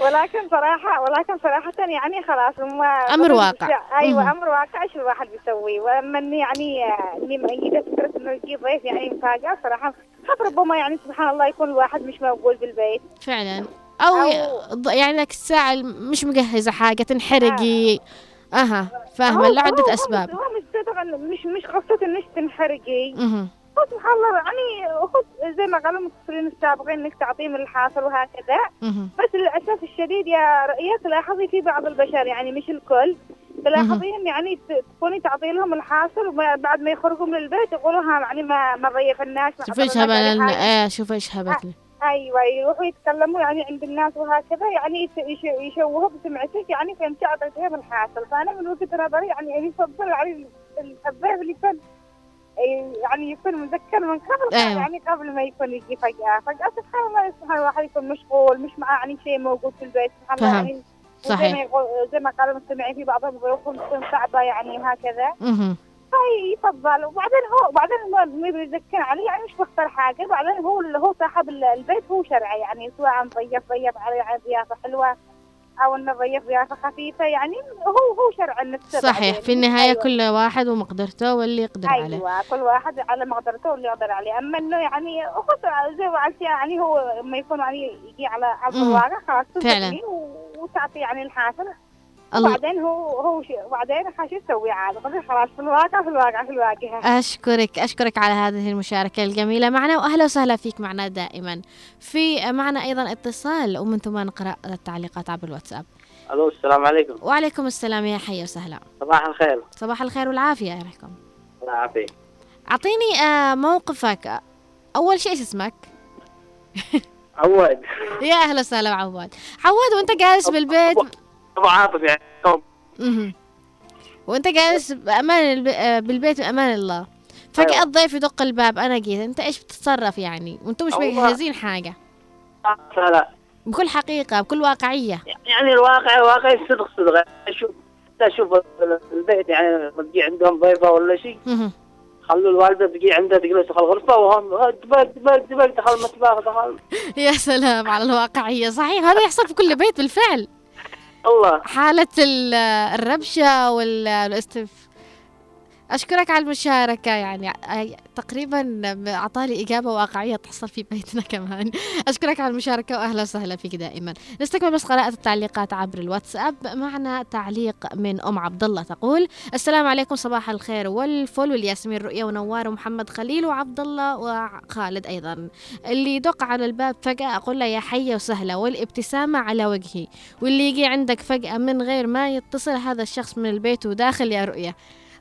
J: ولكن صراحة ولكن صراحة يعني خلاص ما
A: أمر واقع.
J: أيوة
A: مهم.
J: أمر واقع. إيش الواحد بيسوي؟ وأما إني يعني إني مؤيدة فكرة إنه يجي ضيف يعني مفاجأة صراحة خاف ربما يعني سبحان الله يكون الواحد مش موجود بالبيت.
A: فعلا. أو, ض- يعني ذاك الساعة مش مجهزة حاجة تنحرقي. أها فاهمة لعدة أسباب.
J: هو مش مش قصة إنك تنحرقي. سبحان الله يعني هو زي ما قالوا المتصلين السابقين إنك تعطيه من الحاصل وهكذا. بس للأسف الشديد يا رؤية تلاحظي في بعض البشر يعني مش الكل. تلاحظين يعني تكوني تعطي لهم الحاصل وبعد ما يخرجوا من البيت يقولوا ها يعني ما ما ضيفناش ما
A: شوف إيش
J: عطيناش أي
A: هبل. إيه شوف إيش هبل
J: أيوه يروحوا يتكلموا يعني عند الناس وهكذا يعني يشوهوا بسمعتك يعني فانت اعطيتيهم الحاصل. فأنا من وجهة نظري يعني يفضل يعني الضيف اللي يكون يعني يكون مذكر من قبل
A: أيوة.
J: يعني قبل ما يكون يجي فجأة فجأة سبحان الله سبحان الواحد يكون مشغول مش معاه يعني شيء موجود في البيت سبحان الله. يعني
A: صحيح.
J: زي ما يقول زي ما قالوا المستمعين في بعضهم ظروفهم تكون صعبة يعني وهكذا
A: مهم.
J: فهي يفضل وبعدين هو بعدين ما بيذكر عليه يعني مش بختار حاجة بعدين هو اللي هو صاحب ال- البيت هو شرعي يعني سواء ضيف ضيف عليه على ضيافه حلوة أو إنه ضيف ضيافة خفيفة يعني هو هو شرع النفس
A: صحيح في النهاية كل واحد ومقدرته واللي يقدر عليه.
J: أيوه كل واحد على مقدرته واللي يقدر عليه. أما إنه يعني هو زي ما قلت يعني هو لما يكون يعني يجي على ارض
A: مم.
J: الواقع خلاص
A: فعلا.
J: وتعطي يعني الحاصل
A: الله-
J: وبعدين هو هو وبعدين شو تسوي عاد. خلاص في الواقع في الواقع في الواقع.
A: أشكرك أشكرك على هذه المشاركة الجميلة معنا وأهلا وسهلا فيك معنا دائما. في معنا أيضا اتصال ومن ثم نقرأ التعليقات عبر الواتساب.
K: ألو السلام عليكم.
A: وعليكم السلام يا حي وسهلا.
K: صباح الخير.
A: صباح الخير والعافية عليكم
K: الله يعافيك.
A: أعطيني آه، موقفك. أول شيء اسمك؟
K: عواد.
A: يا أهلا وسهلا عواد عواد وأنت جالس بالبيت؟
K: ابو عاطف يعني.
A: وأنت جالس بأمان الب... آه، بالبيت بأمان الله. فجأة
K: أيوة.
A: الضيف يدق الباب أنا جيت أنت إيش بتتصرف يعني؟ وأنتم مش. مجهزين حاجة.
K: لا
A: بكل حقيقة بكل واقعية.
K: يعني الواقع واقع صدق صدق. شوف أشوف البيت يعني تجي عندهم ضيفة ولا شيء. خلوا الوالدة تجي عندها تجلس في الغرفة وهم دبق دبق دبق دخل المطبخ دخل.
A: يا سلام على الواقعية. صحيح هذا يحصل في كل بيت بالفعل.
K: الله.
A: حالة ال- الربشة وال- والاستف أشكرك على المشاركة يعني تقريبا أعطاني إجابة واقعية تحصل في بيتنا كمان. أشكرك على المشاركة وأهلا وسهلا فيك دائما. نستكمل بس قراءة التعليقات عبر الواتساب. معنا تعليق من أم عبد الله تقول السلام عليكم صباح الخير والفل والياسمين رؤية ونوار ومحمد خليل وعبد الله وخالد أيضا. اللي يدق على الباب فجأة أقول له يا حية وسهلة والابتسامة على وجهي واللي يجي عندك فجأة من غير ما يتصل هذا الشخص من البيت وداخل يا رؤية.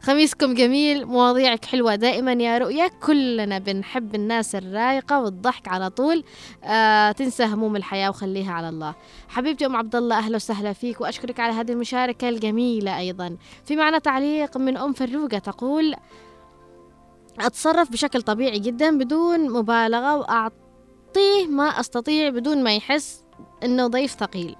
A: خميسكم جميل مواضيعك حلوة دائما يا رؤية كلنا بنحب الناس الرايقة والضحك على طول. آه تنسى هموم الحياة وخليها على الله. حبيبتي أم عبد الله أهلا وسهلا فيك وأشكرك على هذه المشاركة الجميلة أيضا. في معنا تعليق من أم فروقة تقول أتصرف بشكل طبيعي جدا بدون مبالغة وأعطيه ما أستطيع بدون ما يحس أنه ضيف ثقيل.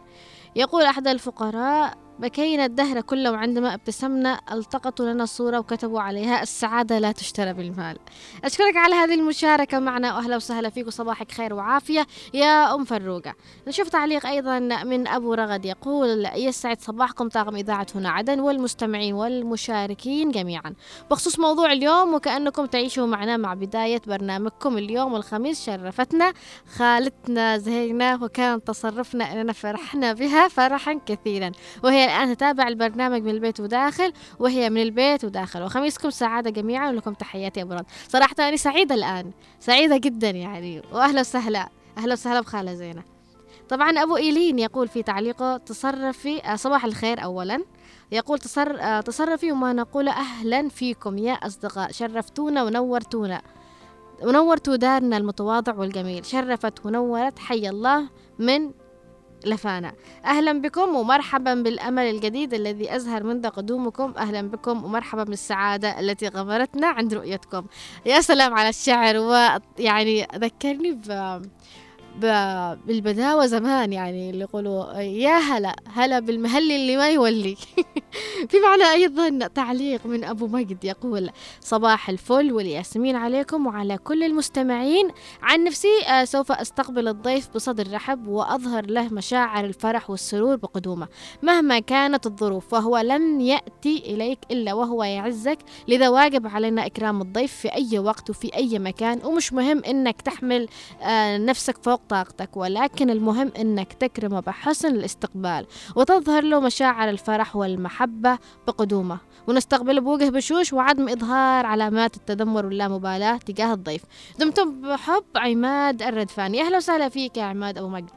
A: يقول أحد الفقراء بكينا الدهر كله وعندما ابتسمنا التقطوا لنا صورة وكتبوا عليها السعادة لا تشترى بالمال. أشكرك على هذه المشاركة معنا. وأهلا وسهلا فيك وصباحك خير وعافية يا أم فروقة. نشوف تعليق أيضا من أبو رغد يقول يسعد صباحكم. طاقم إذاعة هنا عدن والمستمعين والمشاركين جميعا. بخصوص موضوع اليوم وكأنكم تعيشوا معنا مع بداية برنامجكم اليوم الخميس. شرفتنا خالتنا زهينة وكان تصرفنا أننا فرحنا بها فرحا كثيرا. وهي الآن تتابع البرنامج من البيت وداخل وهي من البيت وداخل. وخميسكم سعادة جميعا ولكم تحياتي أبو رد صراحة أنا سعيدة الآن. سعيدة جدا يعني. وأهلا وسهلا. أهلا وسهلا بخالة زينة. طبعا أبو إيلين يقول في تعليقه تصرفي آه، صباح الخير أولا. يقول تصر آه، تصرفي وما نقول أهلا فيكم يا أصدقاء. شرفتونا ونورتونا. ونورتوا دارنا المتواضع والجميل. شرفت ونورت. حي الله من لفانا. أهلا بكم ومرحبا بالأمل الجديد الذي أزهر منذ قدومكم. أهلا بكم ومرحبا بالسعادة التي غمرتنا عند رؤيتكم. يا سلام على الشعر ويعني ذكرني بالبداوة زمان يعني اللي يقولوا يا هلا هلا بالمهلي اللي ما يولي. في معنا أيضا تعليق من أبو مجد يقول صباح الفل والياسمين عليكم وعلى كل المستمعين. عن نفسي آه، سوف أستقبل الضيف بصدر رحب وأظهر له مشاعر الفرح والسرور بقدومه. مهما كانت الظروف فهو لن يأتي إليك إلا وهو يعزك. لذا واجب علينا إكرام الضيف في أي وقت وفي أي مكان. ومش مهم إنك تحمل آه، نفسك فوق طاقتك ولكن المهم إنك تكرمه بحسن الاستقبال وتظهر له مشاعر الفرح والمحبة بقدومه. ونستقبله بوجه بشوش وعدم إظهار علامات التذمر واللامبالاة تجاه الضيف. دمتم بحب عماد الردفاني. أهلا وسهلا فيك يا عماد أبو مجد.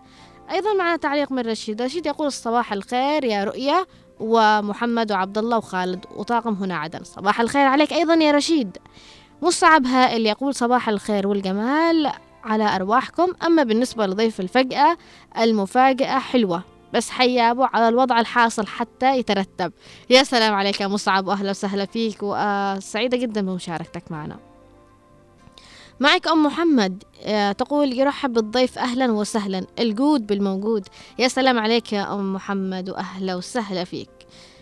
A: أيضا معنا تعليق من رشيد. رشيد يقول صباح الخير يا رؤيا ومحمد وعبد الله وخالد وطاقم هنا عدن. صباح الخير عليك أيضا يا رشيد. مصعب هائل يقول صباح الخير والجمال. على أرواحكم. أما بالنسبة لضيف الفجأة المفاجأة حلوة بس حيابه على الوضع الحاصل حتى يترتب. يا سلام عليك يا مصعب وأهلا وسهلا فيك. وسعيدة جدا بمشاركتك معنا. معك أم محمد آه، تقول يرحب بالضيف أهلا وسهلا. الجود بالموجود. يا سلام عليك يا أم محمد وأهلا وسهلا فيك.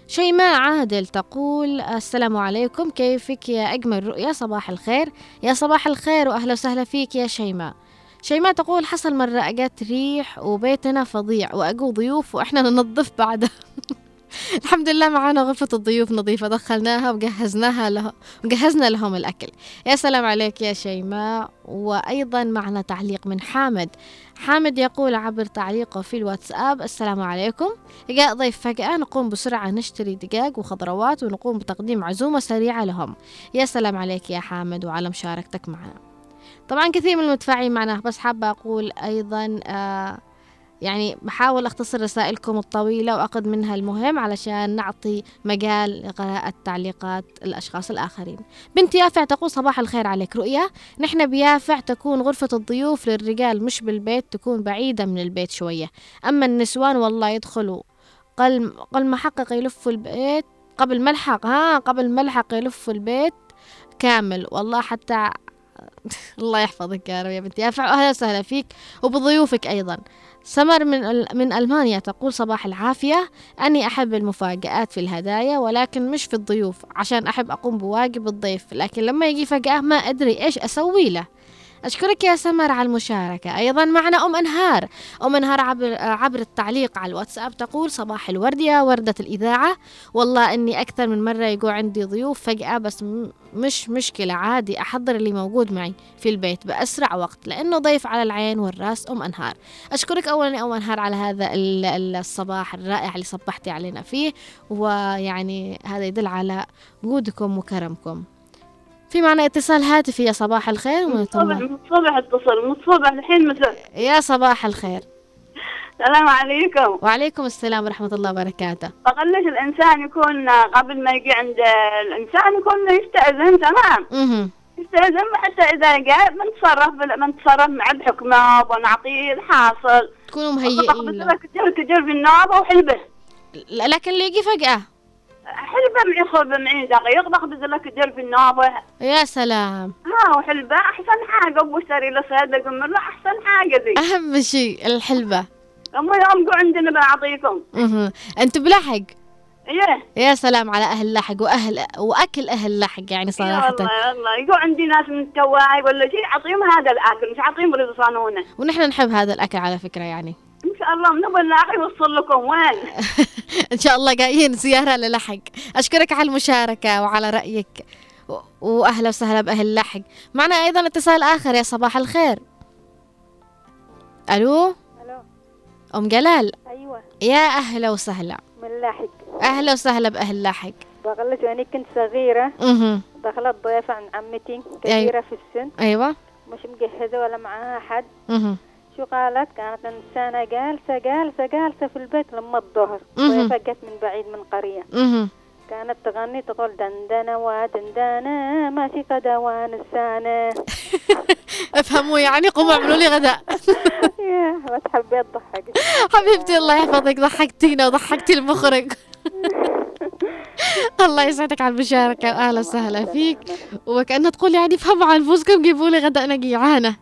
A: شيماء عادل تقول السلام عليكم كيفك يا أجمل رؤيا؟ صباح الخير. يا صباح الخير وأهلا وسهلا فيك يا شيماء. شيماء تقول حصل مرة أجت ريح وبيتنا فظيع وأجوا ضيوف وإحنا ننظف بعدها. الحمد لله معانا غرفة الضيوف نظيفة دخلناها وجهزناها له وجهزنا لهم الأكل. يا سلام عليك يا شيماء. وأيضا معنا تعليق من حامد. حامد يقول عبر تعليقه في الواتساب السلام عليكم. جاء ضيف فجأة نقوم بسرعة نشتري دجاج وخضروات ونقوم بتقديم عزومة سريعة لهم. يا سلام عليك يا حامد وعلى مشاركتك معنا. طبعا كثير من المتفاعلين معنا بس حابة أقول أيضا آه يعني بحاول أختصر رسائلكم الطويلة وأخذ منها المهم علشان نعطي مجال لقراءة تعليقات الأشخاص الآخرين. بنت يافع تقول صباح الخير عليك. رؤيا نحن بيافع تكون غرفة الضيوف للرجال مش بالبيت تكون بعيدة من البيت شوية. أما النسوان والله يدخلوا. قل قل محقق يلفوا البيت. قبل ملحق ها قبل ملحق يلفوا البيت. كامل. والله حتى الله يحفظك يا رب يا بنتي يافع أهلا وسهلا فيك وبضيوفك أيضا. سمر من من ألمانيا تقول صباح العافية أني أحب المفاجآت في الهدايا ولكن مش في الضيوف عشان أحب أقوم بواجب الضيف لكن لما يجي فجأة ما أدري إيش أسوي له. أشكرك يا سمر على المشاركة. أيضا معنا أم أنهار. أم أنهار عبر, عبر التعليق على الواتساب تقول صباح الورد يا وردة الإذاعة. والله أني أكثر من مرة يقول عندي ضيوف فجأة بس مش مشكلة عادي أحضر اللي موجود معي في البيت بأسرع وقت لأنه ضيف على العين والرأس. أم أنهار. أشكرك أولا أم أنهار على هذا ال- ال- الصباح الرائع اللي صبحتي علينا فيه ويعني هذا يدل على جودكم وكرمكم. في معنا اتصال هاتفي يا صباح الخير؟
L: من الصبح من الصبح اتصل من الصبح الحين مساء
A: يا صباح الخير.
L: السلام عليكم.
A: وعليكم السلام ورحمة الله وبركاته.
L: فقلش الإنسان يكون قبل ما يجي عند الإنسان يكون يستأذن تمام؟
A: مهم.
L: يستأذن حتى إذا جاء بنتصرف بنتصرف معه بحكمه ونعطيه الحاصل.
A: تكونوا مهيئين له.
L: كجر كجر وحلبه.
A: لكن اللي يجي فجأة.
L: حلبة معي معي دقيق باخذ لك كجر في النوبة.
A: يا سلام.
L: ها وحلبة أحسن حاجة. أبو له صيد أقول له أحسن حاجة ذي
A: أهم شيء الحلبة.
L: أما يوم قو عندنا بنعطيكم
A: مهم. أنتوا بلحق؟
L: إيه.
A: يا سلام على أهل لحق وأهل وأكل أهل لحق يعني صراحة.
L: والله والله يقول عندي ناس من التواعي ولا شيء. اعطيهم هذا الأكل. مش اعطيهم رز صانونه
A: ونحن نحب هذا الأكل على فكرة يعني.
L: شاء الله نبغى نلاقي يوصل لكم؟ وين؟
A: إن شاء الله جايين زيارة للحق. أشكرك على المشاركة وعلى رأيك. و- وأهلا وسهلا بأهل لحق. معنا أيضا اتصال آخر يا صباح الخير. ألو؟
H: ألو.
A: أم جلال؟
H: أيوه.
A: يا أهلا وسهلا.
H: من لاحق
A: أهلا وسهلا بأهل لحق.
H: بغلت وأنا كنت صغيرة.
A: مهم.
H: دخلت ضيفة عن عمتي كبيرة في السن.
A: أيوة.
H: مش مجهزة ولا معاها حد.
A: مهم.
H: شو قالت كانت إنسانة جالسة جالسة جالسة في البيت لما الظهر. جت من بعيد من قرية. كانت تغني تقول دندنة ودندنة ماسكة دوان السنة.
A: أفهموا يعني قوموا اعملوا لي غداء.
H: ياه بس حبيت ضحك.
A: حبيبتي الله يحفظك ضحكتينا وضحكتي المخرج. الله يسعدك على المشاركة وأهلا وسهلا فيك. وكأنها تقول يعني افهموا على نفوسكم جيبوا لي غداء أنا جيعانة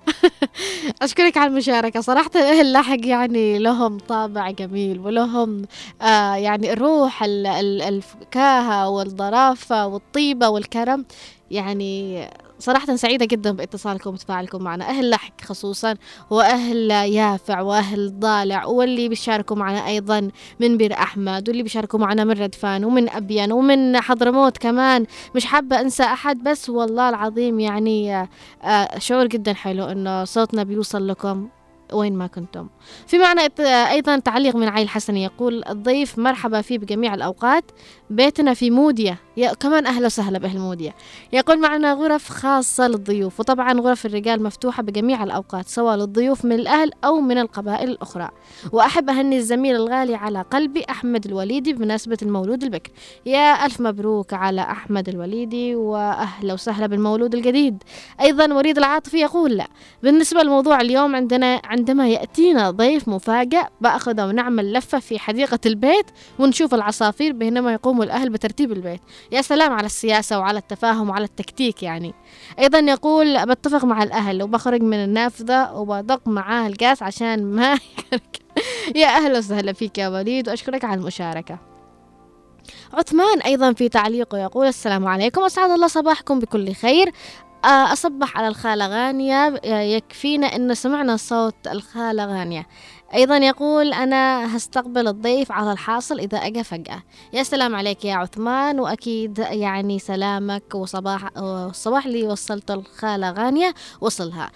A: أشكرك على المشاركة. صراحة أهل لاحق يعني لهم طابع جميل ولهم آه يعني الروح ال- ال- الفكاهة والظرافة والطيبة والكرم. يعني صراحة سعيدة جدا باتصالكم وتفاعلكم معنا. أهل لحق خصوصا وأهل يافع وأهل ضالع واللي بيشاركوا معنا أيضا من بير أحمد واللي بيشاركوا معنا من ردفان ومن أبين ومن حضرموت كمان. مش حابة أنسى أحد بس والله العظيم يعني آه، شعور جدا حلو إنه صوتنا بيوصل لكم. وين ما كنتم. في معنا إت- أيضا تعليق من عيل حسن يقول الضيف مرحبا فيه بجميع الأوقات. بيتنا في مودية يا كمان أهلا وسهلا بأهل مودية يقول معنا غرف خاصة للضيوف وطبعا غرف الرجال مفتوحة بجميع الأوقات سواء للضيوف من الأهل أو من القبائل الأخرى. وأحب أهني الزميل الغالي على قلبي أحمد الوليدي بمناسبة المولود البكر. يا ألف مبروك على أحمد الوليدي وأهلا وسهلا بالمولود الجديد. أيضا وريد العاطفي يقول لا. بالنسبة لموضوع اليوم عندنا عندما يأتينا ضيف مفاجأ بأخذه ونعمل لفة في حديقة البيت ونشوف العصافير بينما يقوم الأهل بترتيب البيت. يا سلام على السياسة وعلى التفاهم وعلى التكتيك يعني. أيضا يقول بتفق مع الأهل وبخرج من النافذة وبدق معاه الجاس عشان ما يا أهلا وسهلا فيك يا وليد وأشكرك على المشاركة. عثمان أيضا في تعليقه يقول السلام عليكم أسعد الله صباحكم بكل خير. أصبح على الخالة غانية آه، يكفينا إن سمعنا صوت الخالة غانية أيضا يقول أنا هستقبل الضيف على الحاصل إذا أجى فجأة. يا سلام عليك يا عثمان وأكيد يعني سلامك وصباح والصباح اللي وصلته الخالة غانية وصلها.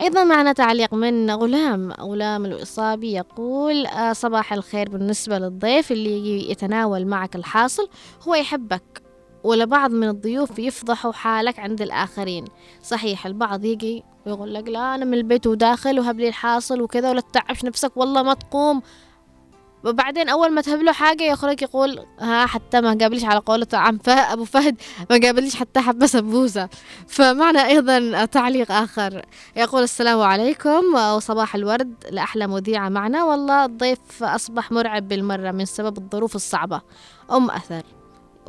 A: أيضا معنا تعليق من غلام غلام الإصابي يقول آه، صباح الخير بالنسبة للضيف اللي يتناول معك الحاصل هو يحبك. ولبعض من الضيوف يفضحوا حالك عند الآخرين. صحيح البعض يجي ويقول لك لا أنا من البيت وداخل وهب لي الحاصل وكذا ولا تتعبش نفسك والله ما تقوم. وبعدين أول ما تهب له حاجة يخرج يقول ها حتى ما قابلش على قولة عم أبو فهد ما قابلش حتى حبة سبوسة فمعنا أيضا تعليق آخر. يقول السلام عليكم وصباح الورد لأحلى مذيعة معنا. والله الضيف أصبح مرعب بالمرة من سبب الظروف الصعبة. أم أثر.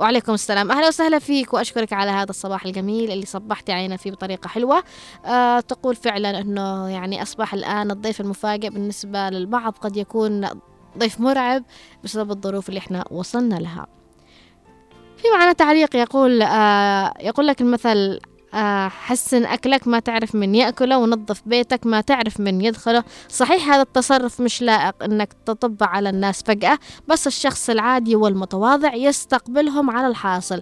A: وعليكم السلام. أهلا وسهلا فيك وأشكرك على هذا الصباح الجميل اللي صبحتي علينا فيه بطريقة حلوة. آه تقول فعلا أنه يعني أصبح الآن الضيف المفاجئ بالنسبة للبعض قد يكون ضيف مرعب بسبب الظروف اللي إحنا وصلنا لها. في معنا تعليق يقول آه يقول لك المثل حسن أكلك ما تعرف من يأكله ونظف بيتك ما تعرف من يدخله. صحيح هذا التصرف مش لائق أنك تطبع على الناس فجأة بس الشخص العادي والمتواضع يستقبلهم على الحاصل.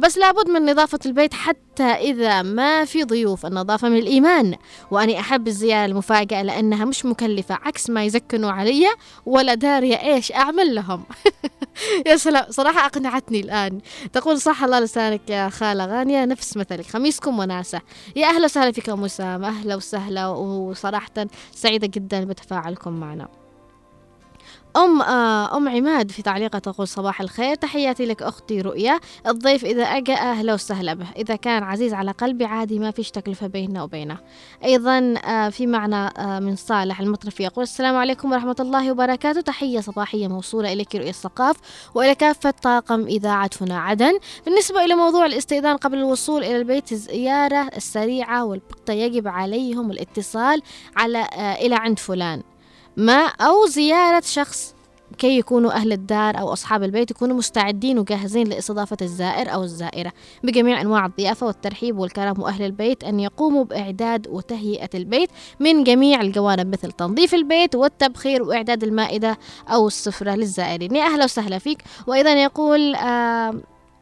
A: بس لابد من نظافة البيت حتى إذا ما في ضيوف النظافة من الإيمان. وأني أحب الزيارة المفاجئة لأنها مش مكلفة عكس ما يزكنوا علي ولا دارية إيش أعمل لهم. يا سلام صراحة أقنعتني الآن. تقول صح الله لسانك يا خالة غانية نفس مثلك خميسكم وناسة. يا أهلا وسهلا فيكم وسام أهلا وسهلا وصراحة سعيدة جدا بتفاعلكم معنا. أم آه أم عماد في تعليقها تقول صباح الخير تحياتي لك أختي رؤيا. الضيف إذا أجا أهلا وسهلا به. إذا كان عزيز على قلبي عادي ما فيش تكلفة بيننا وبينه. أيضا آه في معنى آه من صالح المطرفي يقول السلام عليكم ورحمة الله وبركاته. تحية صباحية موصولة إليك رؤيا الثقاف وإلى كافة طاقم إذاعة هنا عدن. بالنسبة إلى موضوع الاستئذان قبل الوصول إلى البيت الزيارة السريعة والبقطة يجب عليهم الاتصال على إلى عند فلان. ما أو زيارة شخص كي يكونوا أهل الدار أو أصحاب البيت يكونوا مستعدين وجاهزين لإستضافة الزائر أو الزائرة. بجميع أنواع الضيافة والترحيب والكرم وأهل البيت أن يقوموا بإعداد وتهيئة البيت من جميع الجوانب مثل تنظيف البيت والتبخير وإعداد المائدة أو السفرة للزائرين. يا أهلا وسهلا فيك. وأيضا يقول آه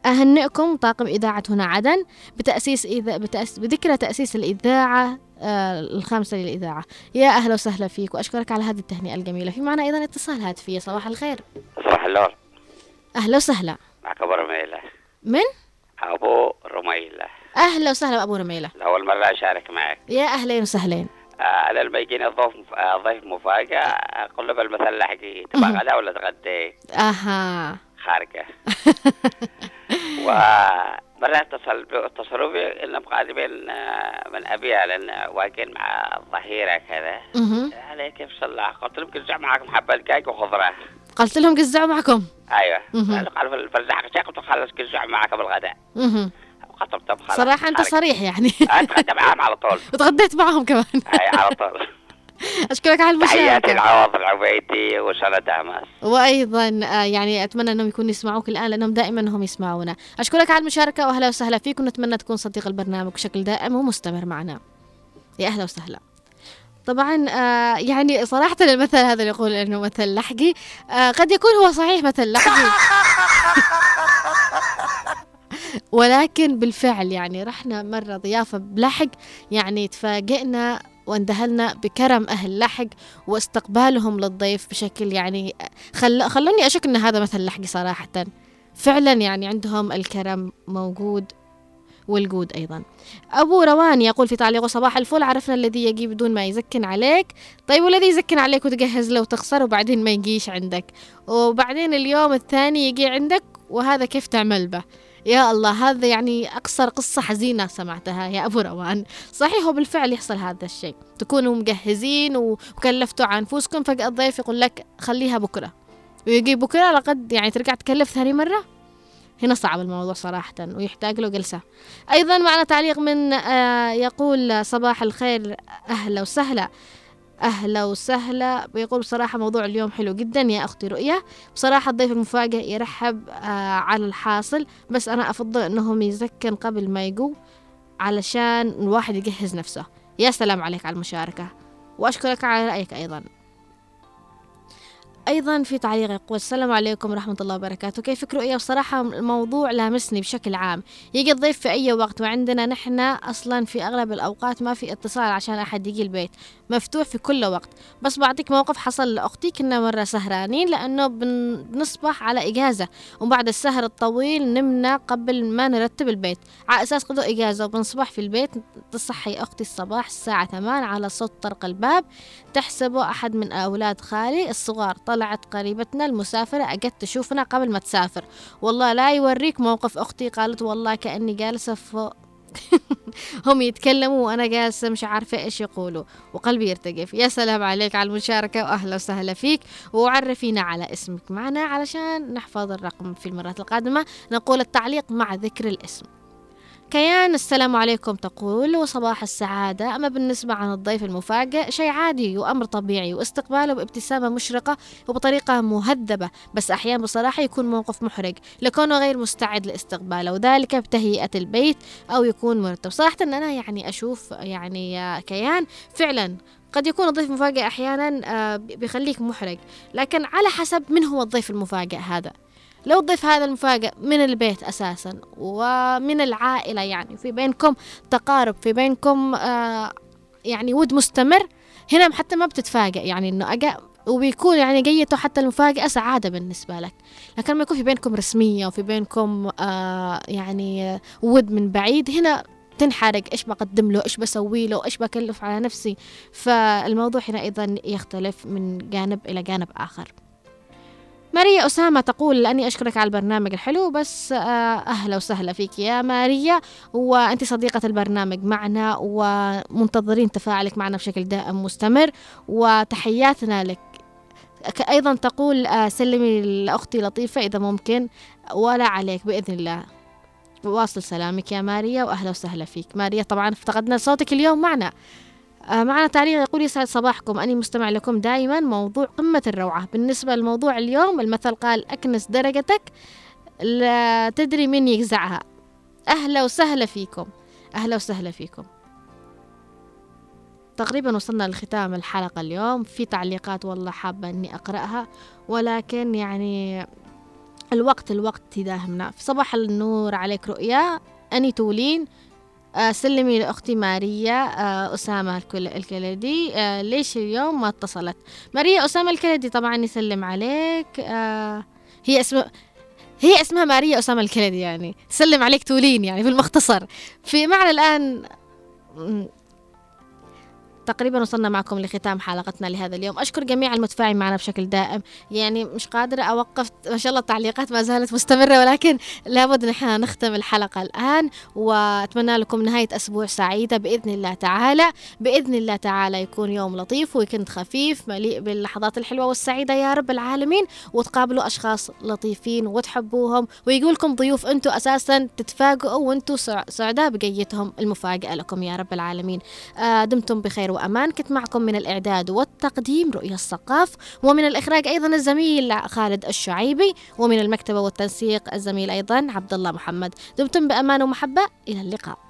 A: أهنئكم طاقم إذاعة هنا عدن بتأسيس إذا بتأس بذكرى تأسيس الإذاعة آه الخامسة للإذاعة. يا أهلا وسهلا فيك وأشكرك على هذه التهنئة الجميلة. في معنا أيضا اتصال هاتفية صباح الخير.
M: صباح النور.
A: أهلا وسهلا.
M: معك أبو رميلة.
A: من؟
M: أبو رميلة.
A: أهلا وسهلا أبو رميلة.
M: لأول مرة أشارك معك.
A: يا أهلين وسهلين.
M: آه لما يجيني ضيف ضيف مفاجأة أقول له بالمثل حقي تبغى غدا ولا تغدي؟
A: أها.
M: خارجة. و مرة اتصل اتصلوا بي انهم قادمين من ابيها لأن واقفين مع الظهيرة كذا. علي كيف صلى. قلت لهم قزع معكم حبة دقائق وخضرة.
A: قلت لهم قزعوا معكم.
M: أيوه. قالوا في الفرزاق قلت خلص قزع معكم الغداء. خطبتهم خلاص.
A: صراحة أنت صريح يعني.
M: أتغدى معهم على طول.
A: وتغديت معهم كمان.
M: أي على طول.
A: اشكرك على المشاركة.
M: تحياتي العوض العبيدي وسنة داماس
A: وأيضا يعني أتمنى أنهم يكونوا يسمعوك الآن لأنهم دائما هم يسمعونا. أشكرك على المشاركة واهلا وسهلا فيك ونتمنى تكون صديق البرنامج بشكل دائم ومستمر معنا. يا أهلا وسهلا. طبعا آه يعني صراحة المثل هذا اللي يقول إنه مثل لحقي آه قد يكون هو صحيح مثل لحقي. ولكن بالفعل يعني رحنا مرة ضيافة بلحق يعني تفاجئنا واندهلنا بكرم أهل لحق واستقبالهم للضيف بشكل يعني خل... خلوني أشك أن هذا مثل لحقي صراحة. فعلا يعني عندهم الكرم موجود والجود أيضا. أبو روان يقول في تعليقه صباح الفل عرفنا الذي يجي بدون ما يزكن عليك. طيب والذي يزكن عليك وتجهز له وتخسر وبعدين ما يجيش عندك. وبعدين اليوم الثاني يجي عندك وهذا كيف تعمل به؟ يا الله هذا يعني أقصر قصة حزينة سمعتها يا أبو روان. صحيح هو بالفعل يحصل هذا الشيء. تكونوا مجهزين وكلفتوا عن أنفسكم فجأة الضيف يقول لك خليها بكرة. ويجي بكرة لقد يعني ترجع تكلف ثاني مرة؟ هنا صعب الموضوع صراحة ويحتاج له جلسة. أيضا معنا تعليق من آه يقول صباح الخير أهلا وسهلا. أهلا وسهلا. بيقول بصراحة موضوع اليوم حلو جدا يا أختي رؤية. بصراحة الضيف المفاجئ يرحب آه على الحاصل. بس أنا أفضل أنهم يزكن قبل ما يجوا علشان الواحد يجهز نفسه. يا سلام عليك على المشاركة. وأشكرك على رأيك أيضا. أيضا في تعليق يقول السلام عليكم ورحمة الله وبركاته. كيفك رؤية؟ بصراحة الموضوع لامسني بشكل عام. يجي الضيف في أي وقت وعندنا نحن أصلا في أغلب الأوقات ما في اتصال عشان أحد يجي البيت. مفتوح في كل وقت. بس بعطيك موقف حصل لأختي كنا مرة سهرانين لأنه بن- بنصبح على إجازة وبعد السهر الطويل نمنا قبل ما نرتب البيت. على أساس قضوا إجازة وبنصبح في البيت تصحي أختي الصباح الساعة 8 على صوت طرق الباب. تحسبه أحد من أولاد خالي الصغار. طلعت قريبتنا المسافرة أجت تشوفنا قبل ما تسافر. والله لا يوريك موقف أختي قالت والله كأني جالسة فوق هم يتكلموا وأنا جالسة مش عارفة إيش يقولوا. وقلبي يرتجف. يا سلام عليك على المشاركة وأهلا وسهلا فيك. وعرفينا على اسمك معنا علشان نحفظ الرقم في المرات القادمة. نقول التعليق مع ذكر الاسم. كيان السلام عليكم تقول وصباح السعادة. أما بالنسبة عن الضيف المفاجئ شيء عادي وأمر طبيعي واستقباله بابتسامة مشرقة وبطريقة مهذبة بس أحيانا بصراحة يكون موقف محرج لكونه غير مستعد لاستقباله وذلك بتهيئة البيت أو يكون مرتب. صراحة أن أنا يعني أشوف يعني يا كيان فعلا قد يكون الضيف المفاجئ أحيانا آه، بيخليك محرج لكن على حسب من هو الضيف المفاجئ هذا. لو الضيف هذا المفاجئ من البيت أساسا ومن العائلة يعني في بينكم تقارب في بينكم آه يعني ود مستمر هنا حتى ما بتتفاجئ يعني إنه أجا وبيكون يعني جيته حتى المفاجأة سعادة بالنسبة لك. لكن لما يكون في بينكم رسمية وفي بينكم آه يعني آه، ود من بعيد هنا تنحرق إيش بقدم له إيش بسوي له إيش بكلف على نفسي؟ فالموضوع هنا أيضا يختلف من جانب إلى جانب آخر. ماريا أسامة تقول أني أشكرك على البرنامج الحلو بس آه، أهلا وسهلا فيك يا ماريا. وأنت صديقة البرنامج معنا ومنتظرين تفاعلك معنا بشكل دائم مستمر. وتحياتنا لك. أيضا تقول آه، سلمي لأختي لطيفة إذا ممكن. ولا عليك بإذن الله. واصل سلامك يا ماريا وأهلا وسهلا فيك. ماريا طبعا افتقدنا صوتك اليوم معنا. معنا تعليق يقول يسعد صباحكم. أني مستمع لكم دائما. موضوع قمة الروعة. بالنسبة لموضوع اليوم المثل قال أكنس درجتك لا تدري من يجزعها. أهلا وسهلا فيكم. أهلا وسهلا فيكم. تقريبا وصلنا لختام الحلقة اليوم. في تعليقات والله حابة أني أقرأها ولكن يعني الوقت الوقت يداهمنا في صباح النور عليك رؤيا. أني تولين. آه سلمي لأختي ماريا آه أسامة الكل الكلدي. آه ليش اليوم ما اتصلت؟ ماريا أسامة الكلدي طبعا يسلم عليك. آه هي اسم هي اسمها ماريا أسامة الكلدي يعني. تسلم عليك تولين يعني في المختصر في معنا الآن تقريبا وصلنا معكم لختام حلقتنا لهذا اليوم. أشكر جميع المتفاعلين معنا بشكل دائم. يعني مش قادرة أوقف ما شاء الله التعليقات ما زالت مستمرة ولكن لابد نحن نختم الحلقة الآن وأتمنى لكم نهاية أسبوع سعيدة بإذن الله تعالى. بإذن الله تعالى يكون يوم لطيف ويكند خفيف مليء باللحظات الحلوة والسعيدة يا رب العالمين وتقابلوا أشخاص لطيفين وتحبوهم ويقول لكم ضيوف أنتم أساسا تتفاجئوا وأنتم سع- سعداء بقيتهم المفاجأة لكم يا رب العالمين. آه دمتم بخير وأمان كنت معكم من الإعداد والتقديم رؤية الثقاف ومن الإخراج أيضا الزميل خالد الشعيبي ومن المكتبة والتنسيق الزميل أيضا عبد الله محمد. دمتم بأمان ومحبة. إلى اللقاء.